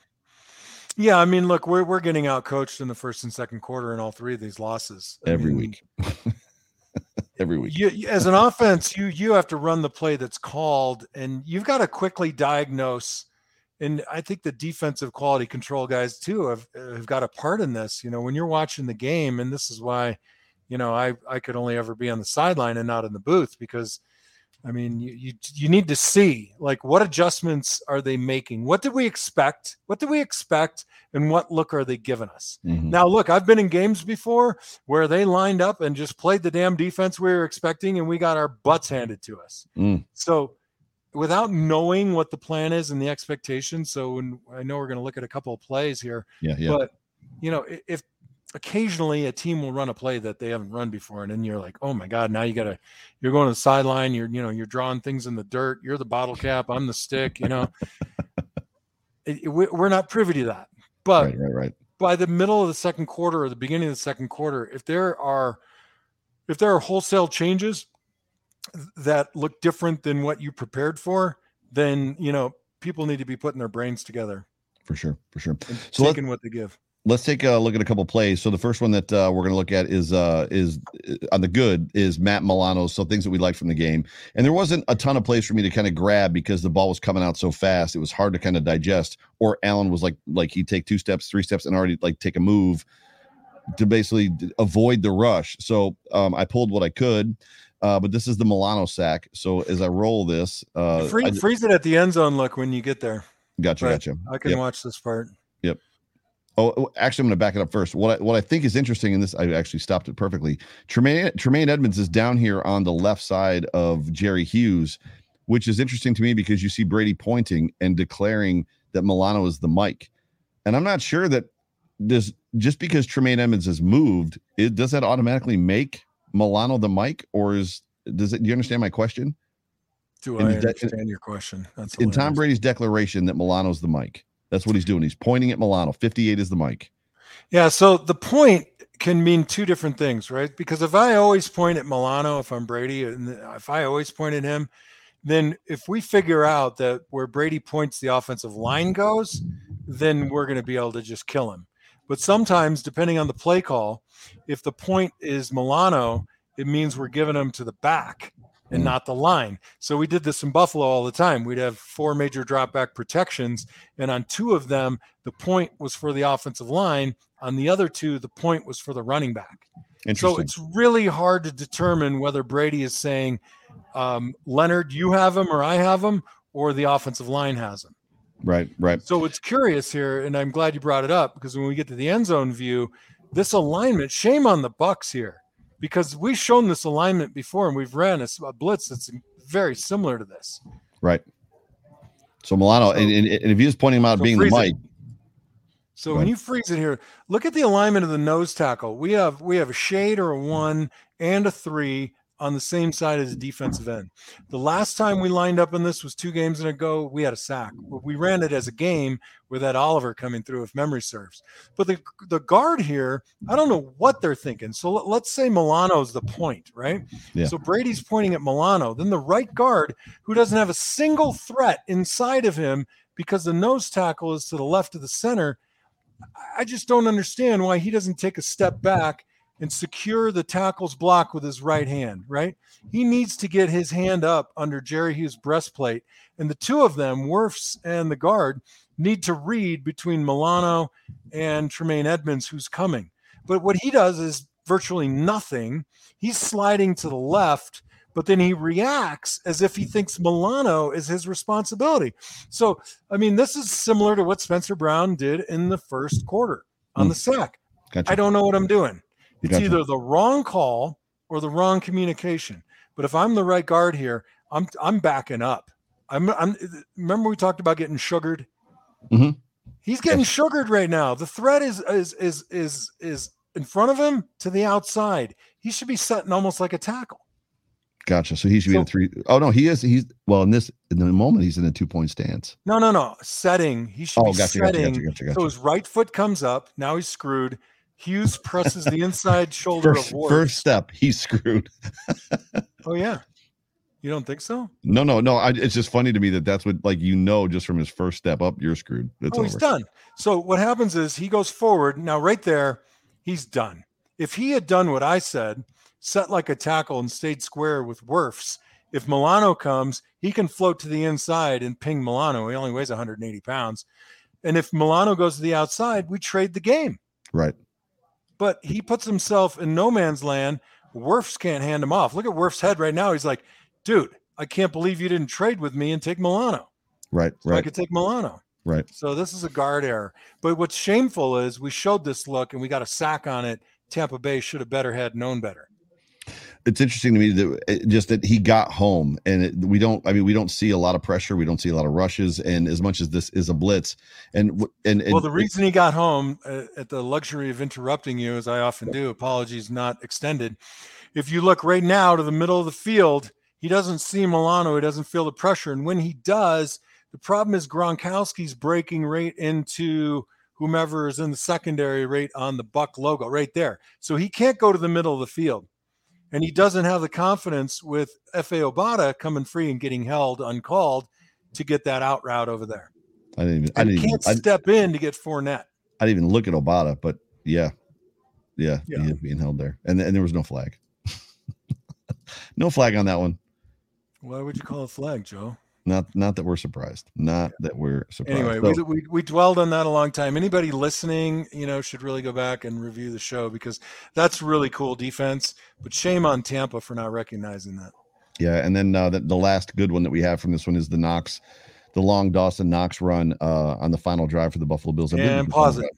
C: Yeah, I mean, look, we're we're getting out coached in the first and second quarter in all three of these losses I
D: Every
C: mean,
D: week. Every week.
C: You, as an offense, you you have to run the play that's called, and you've got to quickly diagnose. And I think the defensive quality control guys too have have got a part in this. You know, when you're watching the game, and this is why, you know, I I could only ever be on the sideline and not in the booth because I mean, you, you you need to see like what adjustments are they making? What did we expect? What did we expect? And what look are they giving us?
D: Mhm.
C: Now, look, I've been in games before where they lined up and just played the damn defense we were expecting, and we got our butts handed to us.
D: Mm.
C: So, without knowing what the plan is and the expectation, so when I know we're going to look at a couple of plays here,
D: Yeah, yeah.
C: but you know, if occasionally a team will run a play that they haven't run before, and then you're like, oh my god, now you got to, you're going to the sideline, you're you know, you're drawing things in the dirt, you're the bottle cap, I'm the stick, you know. It- it- we- we're not privy to that, but
D: right, right, right.
C: by the middle of the second quarter or the beginning of the second quarter, if there are if there are wholesale changes that look different than what you prepared for, then you know people need to be putting their brains together
D: For sure, for sure. So
C: taking what they give.
D: Let's take a look at a couple plays. So the first one that uh, we're going to look at is uh, is uh, on the good is Matt Milano. So things that we like from the game, and there wasn't a ton of plays for me to kind of grab because the ball was coming out so fast. It was hard to kind of digest. Or Allen was like like he'd take two steps, three steps, and already like take a move to basically avoid the rush. So um, I pulled what I could. Uh, but this is the Milano sack. So as I roll this, uh,
C: Free,
D: I,
C: freeze it at the end zone. Look when you get there.
D: gotcha, gotcha.
C: I can
D: Yep.
C: watch this part.
D: Oh, actually, I'm going to back it up first. What I, what I think is interesting in this, I actually stopped it perfectly. Tremaine Tremaine Edmonds is down here on the left side of Jerry Hughes, which is interesting to me because you see Brady pointing and declaring that Milano is the mic, and I'm not sure that does just because Tremaine Edmonds has moved, it does that automatically make Milano the mic, or is does it? Do you understand my question?
C: Do I understand your question? That's
D: In Tom. Brady's declaration that Milano's the mic, that's what he's doing. He's pointing at Milano. 58 is the mic.
C: Yeah, so the point can mean two different things, right? Because if I always point at Milano, if I'm Brady, and if I always point at him, then if we figure out that where Brady points the offensive line goes, then we're going to be able to just kill him. But sometimes, depending on the play call, if the point is Milano, it means we're giving him to the back and
D: Mm.
C: not the line. So we did this in Buffalo all the time. We'd have four major drop back protections, and on two of them, the point was for the offensive line. On the other two, the point was for the running back.
D: Interesting.
C: So it's really hard to determine whether Brady is saying, um, Leonard, you have him or I have him, or the offensive line has him.
D: right, right.
C: So it's curious here, and I'm glad you brought it up because when we get to the end zone view, this alignment, shame on the Bucs here, because we've shown this alignment before and we've ran a blitz that's very similar to this.
D: Right. So Milano,
C: So-
D: and, and, and if he was pointing him out
C: so
D: being the mic.
C: So when you freeze it here, look at the alignment of the nose tackle. We have we have a shade or a one and a three on the same side as the defensive end. The last time we lined up in this was two games ago. We had a sack. We ran it as a game with that Oliver coming through, if memory serves. But the the guard here, I don't know what they're thinking. So let, us say Milano's the point, right?
D: Yeah.
C: So Brady's pointing at Milano. Then the right guard, who doesn't have a single threat inside of him because the nose tackle is to the left of the center. I just don't understand why he doesn't take a step back and secure the tackle's block with his right hand, right? He needs to get his hand up under Jerry Hughes' breastplate. And the two of them, Wirfs and the guard, need to read between Milano and Tremaine Edmonds, who's coming. But what he does is virtually nothing. He's sliding to the left, but then he reacts as if he thinks Milano is his responsibility. So, I mean, this is similar to what Spencer Brown did in the first quarter on mm. the sack. Gotcha. I don't know what I'm doing. It's either the wrong call or the wrong communication. But if I'm the right guard here, I'm I'm backing up. I'm I'm remember we talked about getting sugared.
D: Mm-hmm.
C: He's getting yes. sugared right now. The threat is is is is is in front of him to the outside. He should be setting almost like a tackle.
D: Gotcha. So he should be in three. Oh no, he is. He's well in this in the moment. He's in a two point stance.
C: No, no, no. Setting. He should oh, be gotcha, setting. Gotcha, gotcha, so his right foot comes up. Now he's screwed. Hughes presses the inside shoulder
D: first,
C: of Ward.
D: First step, he's screwed.
C: oh yeah, you don't think so?
D: No, no, no. I, it's just funny to me that that's what like you know just from his first step up, you're screwed. It's
C: oh, over. he's done. So what happens is he goes forward. Now right there, he's done. If he had done what I said, set like a tackle and stayed square with Wirfs, if Milano comes, he can float to the inside and ping Milano. He only weighs 180 pounds. And if Milano goes to the outside, we trade the game.
D: Right
C: but he puts himself in no man's land. Wirfs can't hand him off. Look at Wirfs' head right now. He's like, dude, I can't believe you didn't trade with me and take Milano.
D: Right,
C: so
D: right.
C: I could take Milano.
D: Right.
C: So this is a guard error. But what's shameful is we showed this look and we got a sack on it. Tampa Bay should have better had known better
D: it's interesting to me that eh, just that he got home and it, we don't i mean we don't see a lot of pressure. We don't see a lot of rushes. And as much as this is a blitz and and, and
C: well the reason he got home uh, at the luxury of interrupting you as i often do apologies not extended. If you look right now to the middle of the field he doesn't see milano. He doesn't feel the pressure. And when he does the problem is gronkowski's breaking right into whomever is in the secondary right on the buck logo right there. So he can't go to the middle of the field and he doesn't have the confidence with Efe Obada coming free and getting held uncalled to get that out route over there.
D: I didn't even. I didn't
C: can't
D: even,
C: step in to get Fournette.
D: I didn't even look at Obata, but yeah, yeah, yeah. he is being held there, and and there was no flag. no flag on that one.
C: Why would you call a flag, Joe?
D: Not not that we're surprised. Not that we're surprised.
C: Anyway, so, we, we, we dwelled on that a long time. Anybody listening, you know, should really go back and review the show because that's really cool defense. But shame on Tampa for not recognizing that.
D: Yeah, and then uh, the, the last good one that we have from this one is the Knox, the long Dawson Knox run uh, on the final drive for the Buffalo Bills.
C: I and pause it.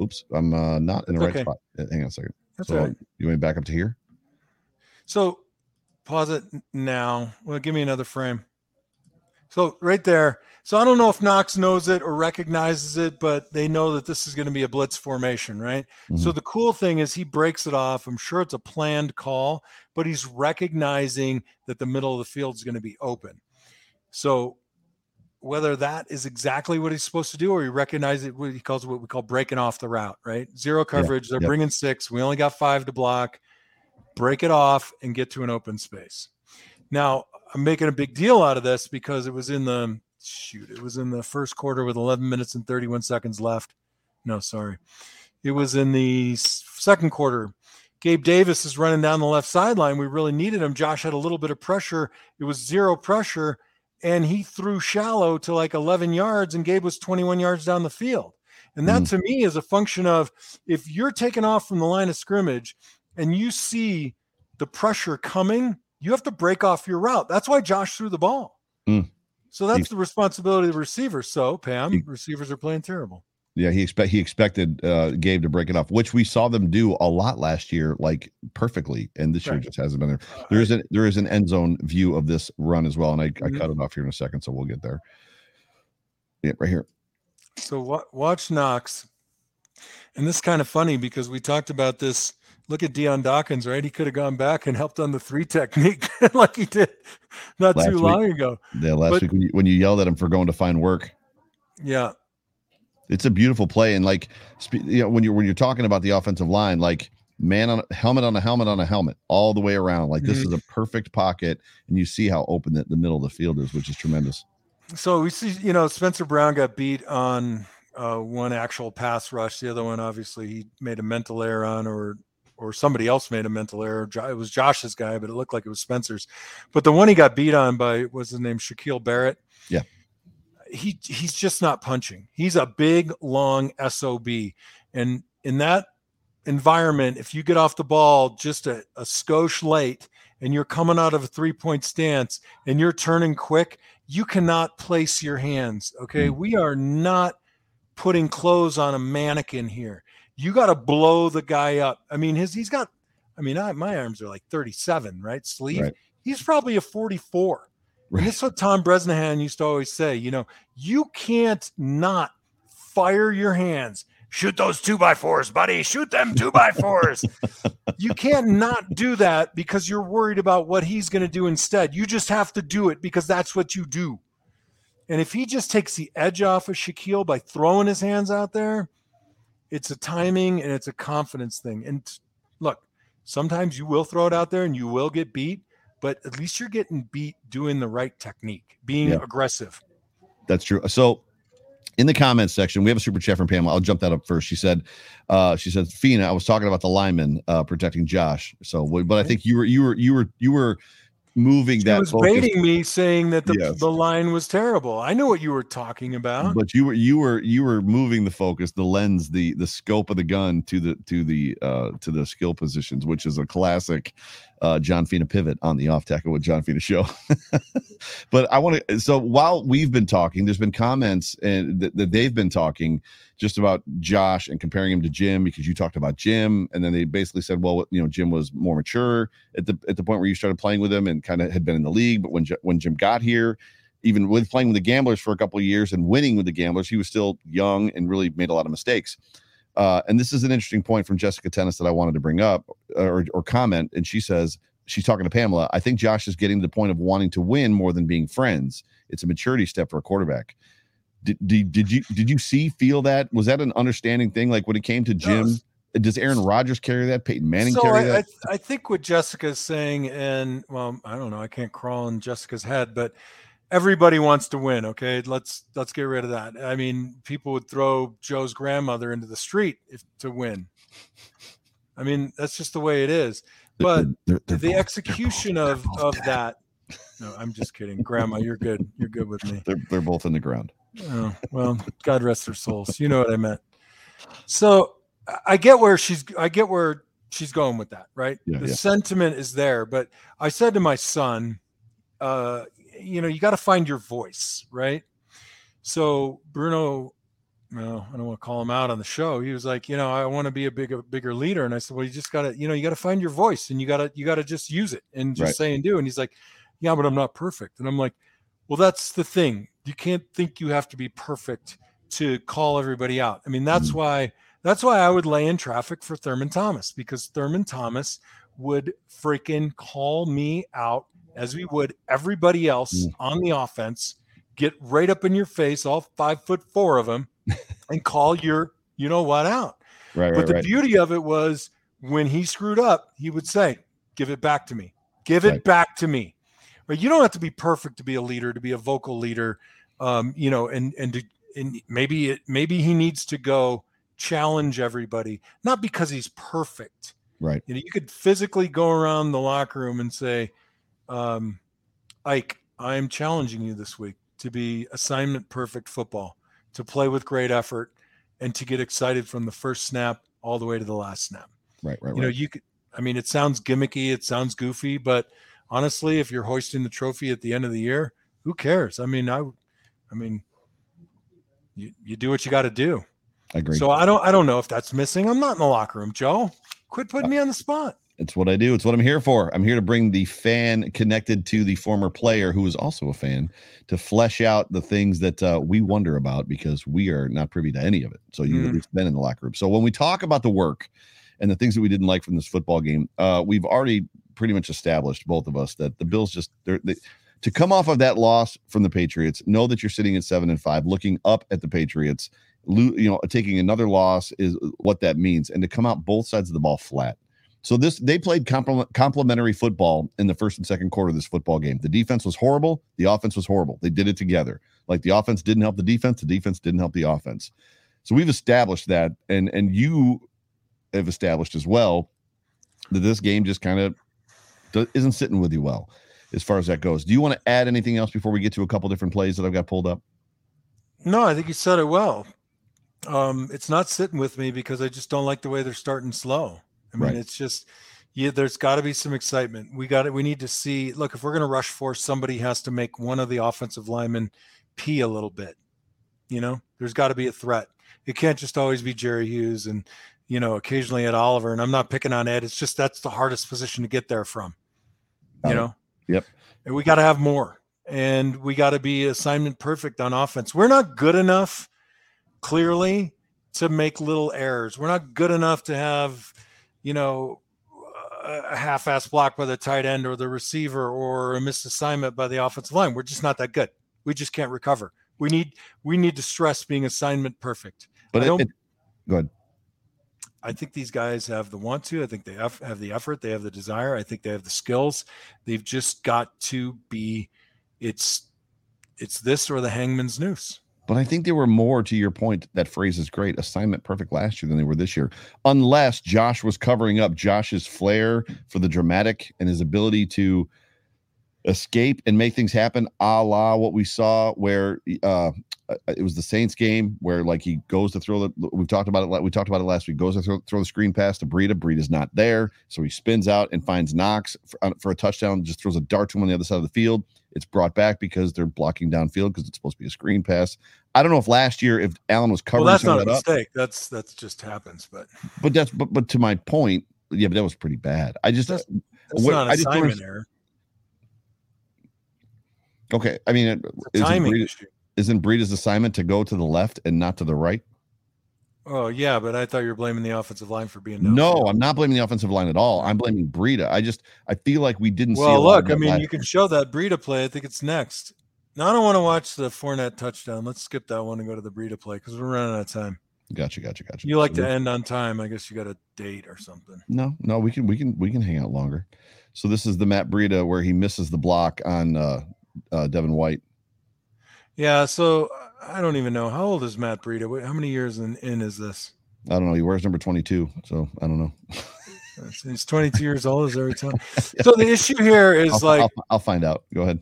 D: Oops, I'm uh, not in the right spot. Hang on a second. That's so right. you want me back up to here?
C: So pause it now. Well, give me another frame. So right there. So I don't know if Knox knows it or recognizes it, but they know that this is going to be a blitz formation, right? Mm-hmm. So the cool thing is he breaks it off. I'm sure it's a planned call, but he's recognizing that the middle of the field is going to be open. So whether that is exactly what he's supposed to do or he recognizes it, what he calls what we call breaking off the route, right? Zero coverage. Yeah, They're bringing six. We only got five to block. Break it off and get to an open space. Now, I'm making a big deal out of this because it was in the shoot, it was in the first quarter with 11 minutes and 31 seconds left. No, sorry. It was in the second quarter. Gabe Davis is running down the left sideline. We really needed him. Josh had a little bit of pressure. It was zero pressure, and he threw shallow to like 11 yards, and Gabe was 21 yards down the field. And that mm. to me is a function of if you're taking off from the line of scrimmage and you see the pressure coming, you have to break off your route. That's why Josh threw the ball.
D: Mm.
C: So that's he, the responsibility of the receiver. So Pam, he, receivers are playing terrible.
D: Yeah, he expect he expected uh, Gabe to break it off, which we saw them do a lot last year, like perfectly, and this right. year just hasn't been there. There is an there is an end zone view of this run as well, and I, mm-hmm. I cut it off here in a second, so we'll get there. Yeah, right here.
C: So watch Knox, and this is kind of funny because we talked about this look at Dion Dawkins, right? He could have gone back and helped on the three technique like he did not
D: Last
C: too
D: week.
C: long ago.
D: Yeah, last
C: But-
D: week when you, when you yelled at him for going to find work,
C: Yeah.
D: it's a beautiful play. And like, you know, when you're when you're talking about the offensive line, like man on a helmet on a helmet on a helmet all the way around. Like this
C: Mhm.
D: is a perfect pocket, and you see how open the, the middle of the field is, which is tremendous.
C: So we see, you know, Spencer Brown got beat on uh, one actual pass rush. The other one, obviously, he made a mental error on, or or somebody else made a mental error. It was Josh's guy, but it looked like it was Spencer's. But the one he got beat on by was his name, Shaquille Barrett.
D: Yeah.
C: He he's just not punching. He's a big, long sob, and in that environment, if you get off the ball just a, a skosh late, and you're coming out of a three point stance, and you're turning quick, you cannot place your hands. Okay. Mm. We are not putting clothes on a mannequin here. You got to blow the guy up. I mean, his, he's got, I mean, I, my arms are like 37, right? Sleeve.
D: Right.
C: He's probably a 44.
D: Right.
C: And this is what Tom Bresnahan used to always say, you know, you can't not fire your hands. Shoot those two by fours, buddy. Shoot them two by fours. you can't not do that because you're worried about what he's going to do instead. You just have to do it because that's what you do. And if he just takes the edge off of Shaquille by throwing his hands out there, it's a timing and it's a confidence thing. And look, sometimes you will throw it out there and you will get beat, but at least you're getting beat doing the right technique, being
D: Yeah.
C: aggressive.
D: That's true. So in the comments section, we have a super chat from Pamela. I'll jump that up first. She said, uh, she said, Fina, I was talking about the lineman uh protecting Josh. So but I think you were you were you were you were moving
C: She
D: that
C: was
D: focus,
C: baiting me saying that the,
D: Yes.
C: the line was terrible. I know what you were talking about.
D: but you were you were you were moving the focus, the lens, the the scope of the gun to the to the uh to the skill positions, which is a classic uh John Fina pivot on the off tackle with John Fina show. but I want to so while we've been talking, there's been comments and that, that they've been talking just about Josh and comparing him to Jim because you talked about Jim, and then they basically said, well, you know, Jim was more mature at the at the point where you started playing with him and kind of had been in the league, but when J- when Jim got here, even with playing with the Gamblers for a couple of years and winning with the Gamblers, he was still young and really made a lot of mistakes. Uh, and this is an interesting point from Jessica Tennis that I wanted to bring up or, or comment. And she says, she's talking to Pamela. I think Josh is getting to the point of wanting to win more than being friends. It's a maturity step for a quarterback. Did, did, did you did you see feel that was that an understanding thing like when it came to Jim?
C: Yes.
D: Does Aaron Rodgers carry that? Peyton Manning
C: so
D: carry
C: I,
D: that?
C: I, I think what Jessica's saying, and well, I don't know, I can't crawl in Jessica's head, but everybody wants to win. Okay, let's let's get rid of that. I mean, people would throw Joe's grandmother into the street if to win. I mean, that's just the way it is. But
D: They're- they're
C: the
D: both-
C: execution
D: both-
C: of of
D: dead.
C: that. No, I'm just kidding, Grandma. You're good. You're good with me.
D: They're, they're both in the ground.
C: Oh, well, God rest their souls. You know what I meant. So I- I get where she's I get where she's going with that, right?
D: Yeah,
C: the
D: yeah.
C: sentiment is there, but I said to my son, uh, you know, you got to find your voice, right? So Bruno, no, I don't want to call him out on the show. He was like, you know, I want to be a bigger, bigger leader, and I said, well, you just got to, you know, you got to find your voice, and you got to, you got to just use it and just
D: Right.
C: say and do. And he's like, yeah, but I'm not perfect, and I'm like, well, that's the thing. You can't think you have to be perfect to call everybody out. I mean, that's
D: Mm.
C: why that's why I would lay in traffic for Thurman Thomas because Thurman Thomas would freaking call me out as we would everybody else
D: Mm.
C: on the offense, get right up in your face, all five foot four of them, and call your you know what out.
D: Right,
C: But
D: right,
C: the
D: right.
C: beauty of it was when he screwed up, he would say, "Give it back to me. Give it back to me." Right? You don't have to be perfect to be a leader, to be a vocal leader. Um, you know, and and to, and maybe it maybe he needs to go challenge everybody, not because he's perfect.
D: Right.
C: You know, you could physically go around the locker room and say, um, "Ike, I am challenging you this week to be assignment perfect football, to play with great effort, and to get excited from the first snap all the way to the last snap."
D: Right, right,
C: you know you could i mean it sounds gimmicky it sounds goofy but honestly if you're hoisting the trophy at the end of the year who cares? I mean i i mean you, you do what you got to do.
D: I agree.
C: so i don't i don't know if that's missing. I'm not in the locker room joe. Quit putting me on the spot
D: It's what I do. It's what I'm here for. I'm here to bring the fan connected to the former player who is also a fan to flesh out the things that uh, we wonder about because we are not privy to any of it. So you've
C: Mm.
D: at least been in the locker room. So when we talk about the work and the things that we didn't like from this football game. Uh, we've already pretty much established both of us that the Bills just they're they, to come off of that loss from the Patriots, know that you're sitting at seven and five, looking up at the Patriots, lo- you know, taking another loss is what that means, and to come out both sides of the ball flat. So this they played complement, complementary football in the first and second quarter of this football game. The defense was horrible, the offense was horrible. They did it together. Like the offense didn't help the defense, the defense didn't help the offense. So we've established that, and and you have established as well that this game just kind of isn't sitting with you well as far as that goes. Do you want to add anything else before we get to a couple different plays that I've got pulled up?
C: No, I think you said it well. Um, it's not sitting with me because I just don't like the way they're starting slow. I mean,
D: Right.
C: it's just yeah, there's got to be some excitement. We got it. We need to see. Look, if we're going to rush for, somebody has to make one of the offensive linemen pee a little bit. You know, there's got to be a threat. It can't just always be Jerry Hughes and you know occasionally Ed Oliver. And I'm not picking on Ed. It's just that's the hardest position to get there from. You
D: it.
C: know.
D: Yep.
C: And we got to have more. And we got to be assignment perfect on offense. We're not good enough, clearly, to make little errors. We're not good enough to have, you know, a half-ass block by the tight end or the receiver or a missed assignment by the offensive line. We're just not that good. We just can't recover. We need we need to stress being assignment perfect.
D: But
C: I don't-
D: it, go ahead.
C: I think these guys have the want to. I think they have, have the effort. They have the desire. I think they have the skills. They've just got to be. It's it's this or the hangman's noose.
D: But I think they were more to your point. That phrase is great. Assignment perfect last year than they were this year, unless Josh was covering up Josh's flair for the dramatic and his ability to escape and make things happen, a la what we saw where uh, it was the Saints game where like he goes to throw the. We talked about it. We talked about it last week. Goes to throw, throw the screen pass to Breida. Breida's not there, so he spins out and finds Knox for, uh, for a touchdown. Just throws a dart to him on the other side of the field. It's brought back because they're blocking downfield because it's supposed to be a screen pass. I don't know if last year if Allen was covering
C: Well, that's not a
D: that up,
C: mistake. That's that's just happens. But
D: but that's but but to my point, yeah, but that was pretty bad. I just
C: That's- that's
D: What-
C: not
D: I just understand-
C: error.
D: okay. I mean, it-
C: It's a
D: isn't
C: timing
D: Breida,
C: issue.
D: isn't Breida's assignment to go to the left and not to the right?
C: Oh yeah, but I thought you were blaming the offensive line for being
D: No. I'm not blaming the offensive line at all. I'm blaming Breida. I just I feel like we didn't see. a
C: Well, look, I mean, you can show that Breida play. I think it's next. Now I don't want to watch the Fournette touchdown. Let's skip that one and go to the Breida play because we're running out of time.
D: Gotcha, gotcha, gotcha.
C: You like
D: So
C: to end on time. I guess you got a date or something.
D: No, no, we can we can we can hang out longer. So this is the Matt Breida where he misses the block on uh, uh Devin White.
C: Yeah. So I don't even know how old is Matt Breida. How many years in, in is this?
D: I don't know. He wears number 22, so I don't know.
C: He's 22 years old. Is every time. So the issue here is
D: I'll,
C: like,
D: I'll, I'll find out. Go ahead.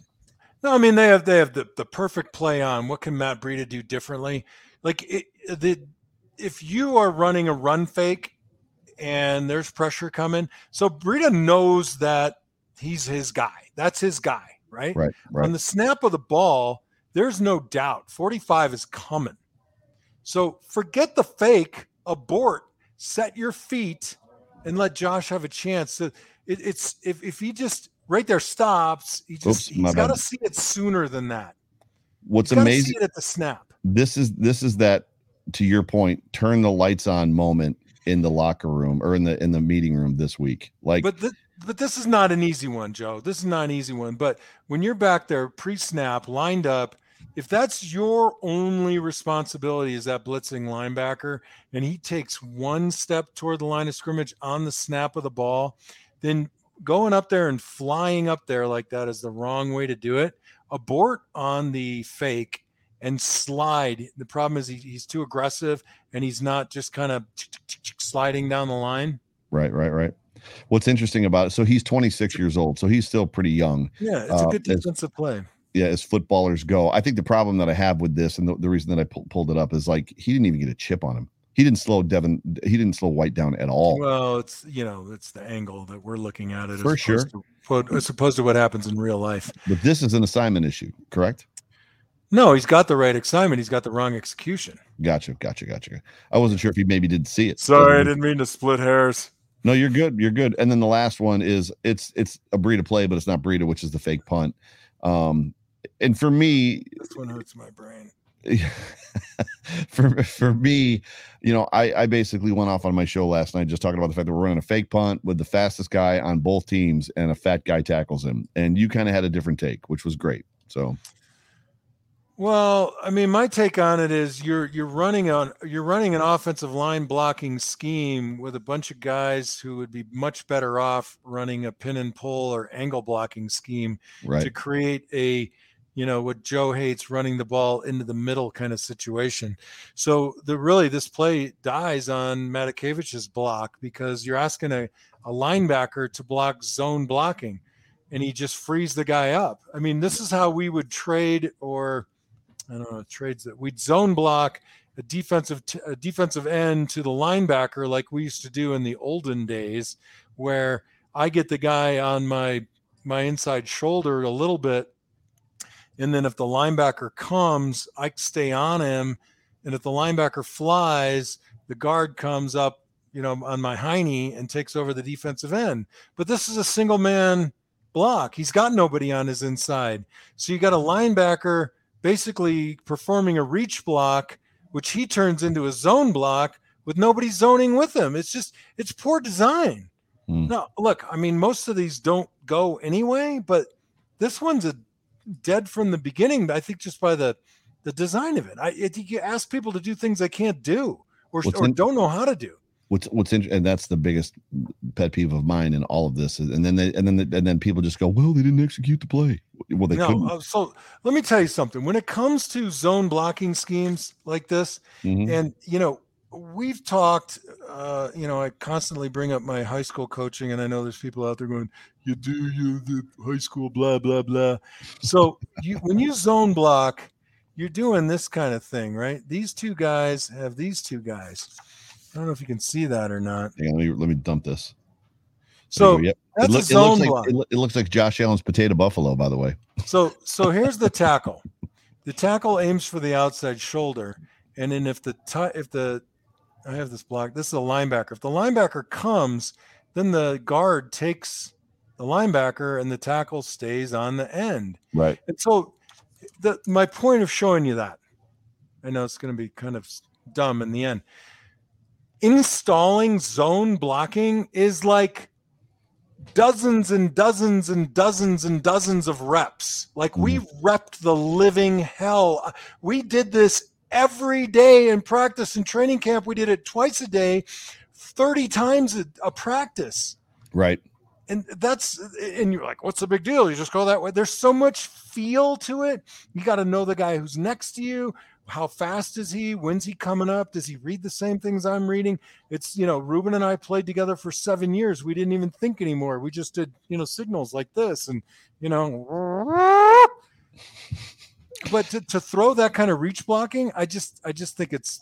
C: no, I mean they have they have the, the perfect play on. What can Matt Breida do differently? Like it, the if you are running a run fake and there's pressure coming, so Breida knows that he's his guy. That's his guy, right?
D: Right, right.
C: On the snap of the ball, there's no doubt 45 is coming. So forget the fake, abort, set your feet, and let Josh have a chance. So it, it's if, if he just right there stops, he just
D: Oops,
C: he's got to see it sooner than that.
D: What's amazing
C: see it at the snap.
D: this is this is that to your point turn the lights on moment in the locker room or in the in the meeting room this week like
C: But th- but this is not an easy one, Joe. This is not an easy one. But when you're back there pre-snap, lined up, if that's your only responsibility is that blitzing linebacker, and he takes one step toward the line of scrimmage on the snap of the ball, then going up there and flying up there like that is the wrong way to do it. Abort on the fake and slide. The problem is he, he's too aggressive and he's not just kind of sliding down the line.
D: right right right what's interesting about it so he's 26 years old so he's still pretty young
C: Yeah, it's a
D: Uh,
C: good defensive play.
D: Yeah as footballers go i think the problem that i have with this and the, the reason that i pu- pulled it up is like he didn't even get a chip on him he didn't slow devin he didn't slow white down at all
C: Well, it's you know, it's the angle that we're looking at it
D: For
C: as opposed to as opposed to what happens in real life.
D: but this is an assignment issue correct
C: No, he's got the right assignment. He's got the wrong execution.
D: gotcha gotcha gotcha i wasn't sure if he maybe didn't see it
C: Sorry, I didn't mean to split hairs.
D: No, you're good. You're good. And then the last one is it's it's a Breida play, but it's not Breida, which is the fake punt. Um, and for me,
C: This one hurts my brain.
D: for for me, you know, I, I basically went off on my show last night just talking about the fact that we're running a fake punt with the fastest guy on both teams and a fat guy tackles him. And you kind of had a different take, which was great. So
C: well, I mean, my take on it is you're you're running on you're running an offensive line blocking scheme with a bunch of guys who would be much better off running a pin and pull or angle blocking scheme
D: right.
C: to create a you know what Joe hates running the ball into the middle kind of situation. So the really this play dies on Matakevich's block because you're asking a, a linebacker to block zone blocking and he just frees the guy up. I mean, this is how we would trade or I don't know trades that we'd zone block a defensive t- a defensive end to the linebacker like we used to do in the olden days, where I get the guy on my my inside shoulder a little bit, and then if the linebacker comes, I stay on him, and if the linebacker flies, the guard comes up, you know, on my hiney and takes over the defensive end. But this is a single man block. He's got nobody on his inside, so you got a linebacker basically performing a reach block, which he turns into a zone block with nobody zoning with him. It's just it's poor design. Mm. No, look, I mean, most of these don't go anyway, but this one's a dead from the beginning. I think just by the the design of it. I it, you ask people to do things they can't do or, or in, don't know how to do.
D: What's what's interesting, and that's the biggest pet peeve of mine in all of this. And then they, and then the, and then people just go, well, they didn't execute the play. Well, they
C: no,
D: couldn't.
C: Uh, so let me tell you something. When it comes to zone blocking schemes like this, mm-hmm. and you know, we've talked. Uh, you know, I constantly bring up my high school coaching, and I know there's people out there going, "You do you the high school blah blah blah." So you when you zone block, you're doing this kind of thing, right? These two guys have these two guys I don't know if you can see that or not.
D: Hang on, let me let me dump this.
C: So yep. that's it, look, a zone
D: it
C: looks
D: like it, it, looks like Josh Allen's potato buffalo, by the way.
C: So so here's the tackle. the tackle aims for the outside shoulder, and then if the t- if the I have this block. This is a linebacker. If the linebacker comes, then the guard takes the linebacker, and the tackle stays on the end.
D: Right.
C: And so, the my point of showing you that, I know it's going to be kind of dumb in the end installing zone blocking is like dozens and dozens and dozens and dozens of reps. Like we mm. repped the living hell. We did this every day in practice and training camp. We did it twice a day, 30 times a, a practice.
D: Right.
C: And that's and you're like, what's the big deal? You just go that way. There's so much feel to it. You got to know the guy who's next to you how fast is he? When's he coming up? Does he read the same things I'm reading? It's, you know, Ruben and I played together for seven years. We didn't even think anymore. We just did, you know, signals like this and, you know, but to, to throw that kind of reach blocking, I just, I just think it's,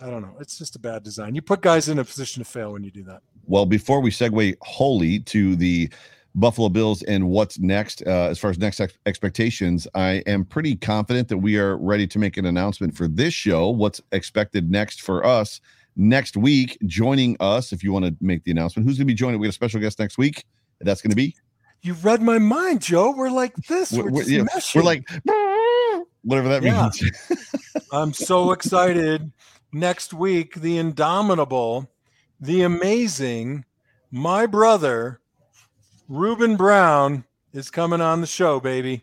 C: I don't know. It's just a bad design. You put guys in a position to fail when you do that.
D: Well, before we segue wholly to the Buffalo Bills and what's next uh, as far as next ex- expectations. I am pretty confident that we are ready to make an announcement for this show. What's expected next for us next week? Joining us, if you want to make the announcement, who's going to be joining? We have a special guest next week. That's going to be.
C: You read my mind, Joe. We're like this. We're, we're, yeah,
D: we're like whatever that yeah. means.
C: I'm so excited. Next week, the indomitable, the amazing, my brother Ruben Brown is coming on the show, baby.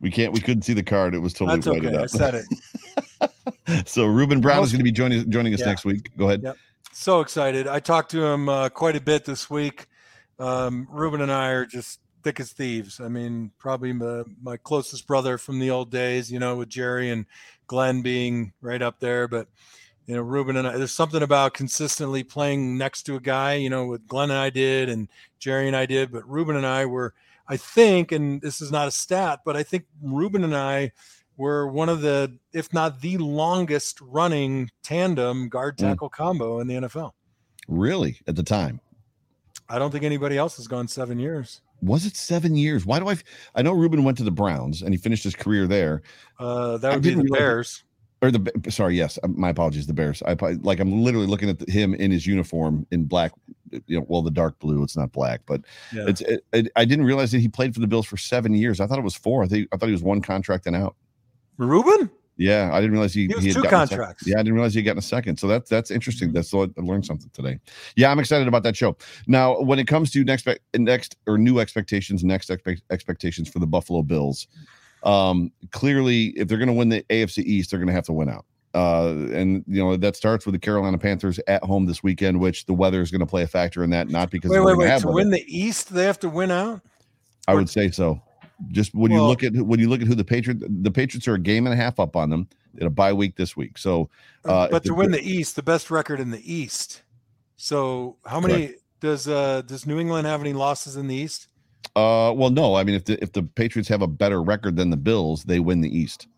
D: We can't. We couldn't see the card. It was totally
C: That's okay. I said
D: it. so Ruben Brown is going to be joining joining us yeah. next week. Go ahead.
C: Yep. So excited! I talked to him uh, quite a bit this week. Um, Ruben and I are just thick as thieves. I mean, probably my, my closest brother from the old days. You know, with Jerry and Glenn being right up there, but you know, Ruben and I, there's something about consistently playing next to a guy, you know, with Glenn and I did and Jerry and I did, but Ruben and I were, I think, and this is not a stat, but I think Ruben and I were one of the, if not the longest running tandem guard hmm. tackle mm. combo in the NFL.
D: Really? At the time?
C: I don't think anybody else has gone seven years.
D: Was it seven years? Why do I? I know Ruben went to the Browns and he finished his career there.
C: Uh, that would I be the Bears
D: or the sorry, yes, uh, my apologies, the Bears. I like I'm literally looking at him in his uniform in black, you know, well the dark blue. It's not black, but yeah. it's. It, it, I didn't realize that he played for the Bills for seven years. I thought it was four. I think I thought he was one contract and out.
C: Ruben?
D: Yeah, I didn't realize he,
C: He
D: had
C: two
D: gotten a second.
C: contracts.
D: Yeah, I didn't realize he had gotten a second. So that's that's interesting. That's I learned something today. Yeah, I'm excited about that show. Now, when it comes to next next or new expectations, next expect, expectations for the Buffalo Bills, um, clearly, if they're going to win the AFC East, they're going to have to win out. Uh, and you know that starts with the Carolina Panthers at home this weekend, which the weather is going to play a factor in that. Not because
C: Wait, wait, wait.
D: have
C: To win the East, they have to win out.
D: I would say so. Just when you look at when you look at who the Patriots the Patriots are a game and a half up on them. in a bye week this week, so uh,
C: but to win the East, the best record in the East. So how many does uh does New England have any losses in the East?
D: Uh, well, no. I mean, if the if the Patriots have a better record than the Bills, they win the East.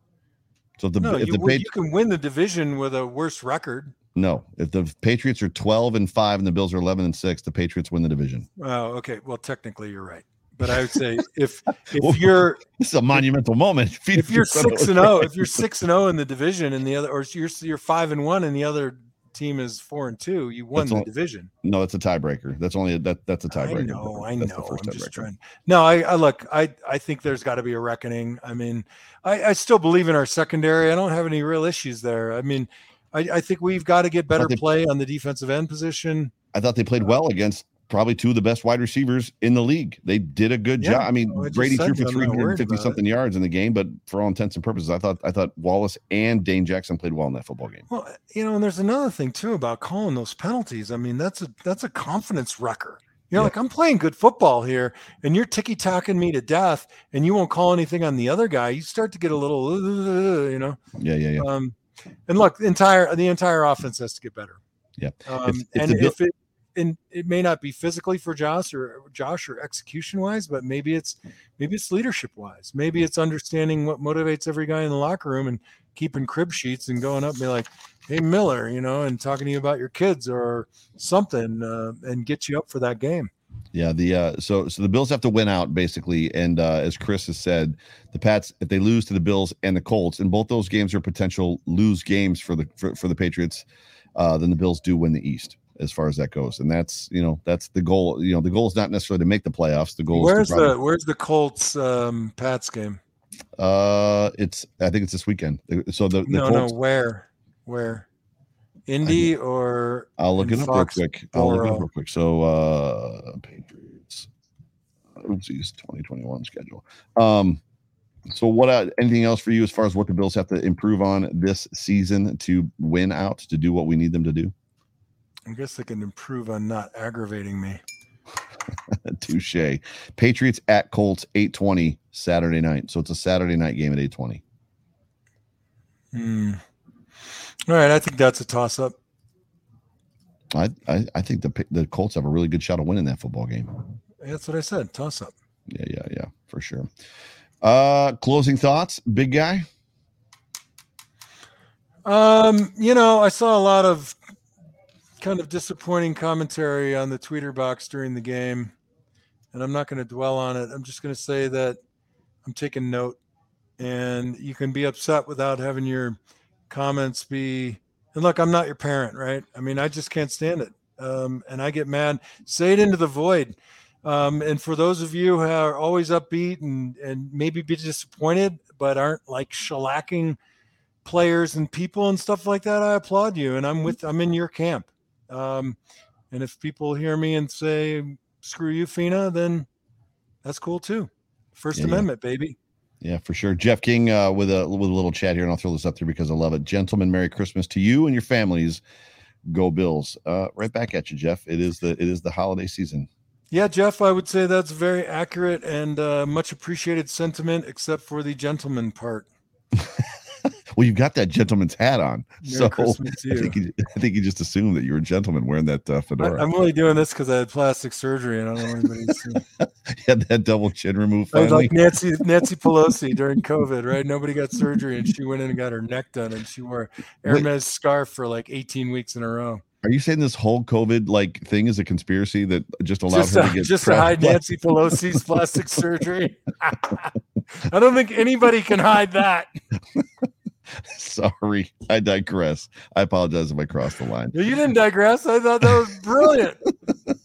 D: So if the
C: No,
D: if
C: you,
D: the
C: well,
D: Patri-
C: you can win the division with a worse record.
D: no, if the Patriots are twelve and five and the Bills are eleven and six, the Patriots win the division.
C: Oh, okay. Well, technically, you're right. But I would say if if you're
D: This is a monumental moment. Feed oh,
C: if you're six and zero, if you're six and zero in the division, and the other, or you're you're five and one, and the other team is four and two, you won
D: That's
C: the division.
D: no, that's a tiebreaker. That's only a, that that's a tiebreaker.
C: know, I know.
D: the first
C: I'm just trying. No, I, I look. I I think there's got to be a reckoning. I mean, I, I still believe in our secondary. I don't have any real issues there. I mean, I, I think we've got to get better
D: they-
C: play on the defensive end position.
D: I thought they played uh, well against probably two of the best wide receivers in the league. They did a good
C: Yeah,
D: job. I mean,
C: well, I
D: Brady threw for
C: I'm not worried
D: 350
C: about it.
D: something yards in the game, but for all intents and purposes, I thought I thought Wallace and Dane Jackson played well in that football game.
C: Well, you know, and there's another thing too about calling those penalties. I mean, that's a that's a confidence wrecker. You know,
D: Yeah.
C: like I'm playing good football here, and you're ticky tacking me to death, and you won't call anything on the other guy. You start to get a little, uh, you know.
D: Yeah, yeah, yeah.
C: Um, and look, the entire the entire offense has to get better.
D: Yeah.
C: Um,
D: If- if
C: and if it and it may not be physically for Josh or Josh or execution wise, but maybe it's maybe it's leadership wise. Maybe it's understanding what motivates every guy in the locker room and keeping crib sheets and going up and be like, "Hey Miller," you know, and talking to you about your kids or something, uh, and get you up for that game.
D: Yeah, the uh so so the Bills have to win out basically, and uh as Chris has said, the Pats if they lose to the Bills and the Colts, and both those games are potential lose games for the for, for the Patriots, uh then the Bills do win the East as far as that goes, and that's you know that's the goal. You know the goal is not necessarily to make the playoffs. The goal
C: Where's
D: is probably,
C: the Where's the Colts um, Pats game?
D: uh it's I think it's this weekend. So the, the
C: no,
D: Colts,
C: no, where, where, Indy or
D: I'll look it up real quick. I'll look it up real quick. So uh Patriots, oopsies, 2021 schedule. Um, so what? Uh, anything else for you as far as what the Bills have to improve on this season to win out to do what we need them to do?
C: I guess they can improve on not aggravating me.
D: Touche. Patriots at Colts, 820 Saturday night. So it's a Saturday night game at 820.
C: Hmm. All right, I think that's a toss up.
D: I, I I think the the Colts have a really good shot of winning that football game.
C: That's what I said. Toss up.
D: Yeah, yeah, yeah, for sure. Uh closing thoughts, big guy.
C: Um, you know, I saw a lot of kind of disappointing commentary on the tweeter box during the game, and I'm not going to dwell on it. I'm just going to say that I'm taking note, and you can be upset without having your comments be. And look, I'm not your parent, right? I mean, I just can't stand it, um, and I get mad. Say it into the void. Um, and for those of you who are always upbeat and and maybe be disappointed, but aren't like shellacking players and people and stuff like that, I applaud you, and I'm with I'm in your camp. Um, and if people hear me and say "screw you, Fina," then that's cool too. First
D: Yeah, yeah.
C: Amendment, baby.
D: Yeah, for sure. Jeff King uh, with a with a little chat here, and I'll throw this up there because I love it. Gentlemen, Merry Christmas to you and your families. Go Bills! Uh, right back at you, Jeff. It is the it is the holiday season.
C: Yeah, Jeff, I would say that's very accurate and uh, much appreciated sentiment, except for the gentleman part.
D: Well, you've got that gentleman's hat on,
C: Merry
D: so I think
C: you.
D: I think he just assumed that you were a gentleman wearing that uh,
C: I,
D: fedora.
C: I'm only doing this because I had plastic surgery, and I don't want anybody to see.
D: He had that double chin removed.
C: I was like Nancy Nancy Pelosi during COVID, right? Nobody got surgery, and she went in and got her neck done, and she wore
D: Wait.
C: Hermes scarf for like 18 weeks in a row.
D: Are you saying this whole COVID like thing is a conspiracy that just allowed
C: Just
D: her
C: to,
D: to get
C: just to hide Nancy Pelosi's plastic surgery. I don't think anybody can hide that.
D: Sorry, I digress. I apologize if I crossed the line.
C: You didn't digress. I thought that was brilliant.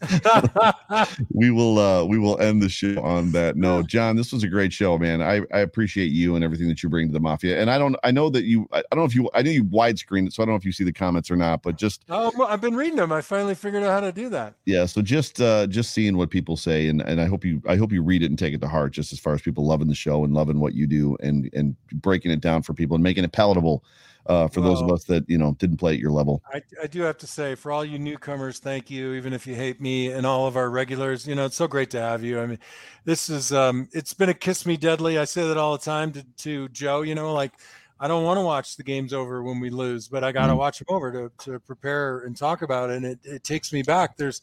D: we will uh we will end the show on that no john this was a great show man i i appreciate you and everything that you bring to the mafia and i don't i know that you i, don't know if you i know you widescreen it so i don't know if you see the comments or not but just
C: oh well, i've been reading them i finally figured out how to do that
D: yeah so just uh just seeing what people say and and i hope you i hope you read it and take it to heart just as far as people loving the show and loving what you do and and breaking it down for people and making it palatable uh, for well, those of us that you know didn't play at your level.
C: I, I do have to say, for all you newcomers, thank you. Even if you hate me, and all of our regulars, you know, it's so great to have you. I mean, this is um, it's been a kiss me deadly. I say that all the time to, to Joe. You know, like I don't want to watch the games over when we lose, but I got to mm-hmm. watch them over to to prepare and talk about it. And it, it takes me back. There's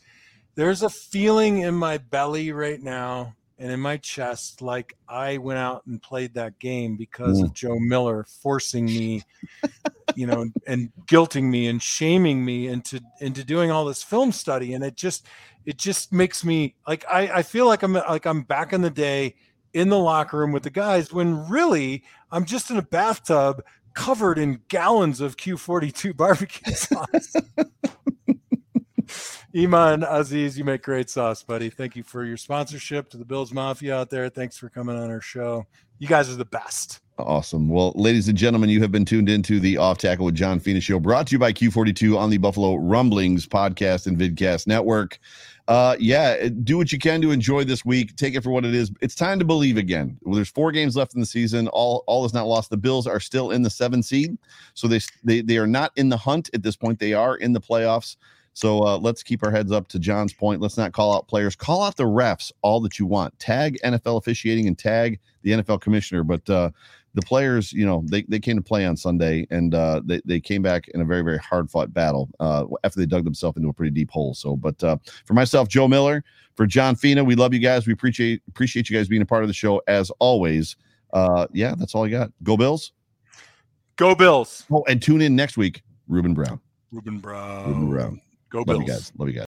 C: there's a feeling in my belly right now and in my chest like I went out and played that game because mm. of Joe Miller forcing me, you know, and guilting me and shaming me into into doing all this film study. And it just it just makes me like I, I feel like I'm like I'm back in the day in the locker room with the guys when really I'm just in a bathtub covered in gallons of Q42 barbecue sauce. Iman Aziz, you make great sauce, buddy. Thank you for your sponsorship to the Bills Mafia out there. Thanks for coming on our show. You guys are the best.
D: Awesome. Well, ladies and gentlemen, you have been tuned into the Off Tackle with John Fina show, brought to you by Q42 on the Buffalo Rumblings podcast and vidcast network. Uh, yeah, do what you can to enjoy this week. Take it for what it is. It's time to believe again. Well, there's four games left in the season. All all is not lost. The Bills are still in the seven seed, so they they they are not in the hunt at this point. They are in the playoffs. So uh, let's keep our heads up to John's point. Let's not call out players. Call out the refs all that you want. Tag NFL officiating and tag the NFL commissioner. But uh, the players, you know, they, they came to play on Sunday and uh, they, they came back in a very, very hard fought battle uh, after they dug themselves into a pretty deep hole. So, but uh, for myself, Joe Miller, for John Fina, we love you guys. We appreciate appreciate you guys being a part of the show as always. Uh, yeah, that's all I got. Go Bills.
C: Go Bills.
D: Oh, and tune in next week, Ruben Brown.
C: Ruben Brown.
D: Ruben Brown.
C: Go Bills.
D: Love you guys. Love you guys.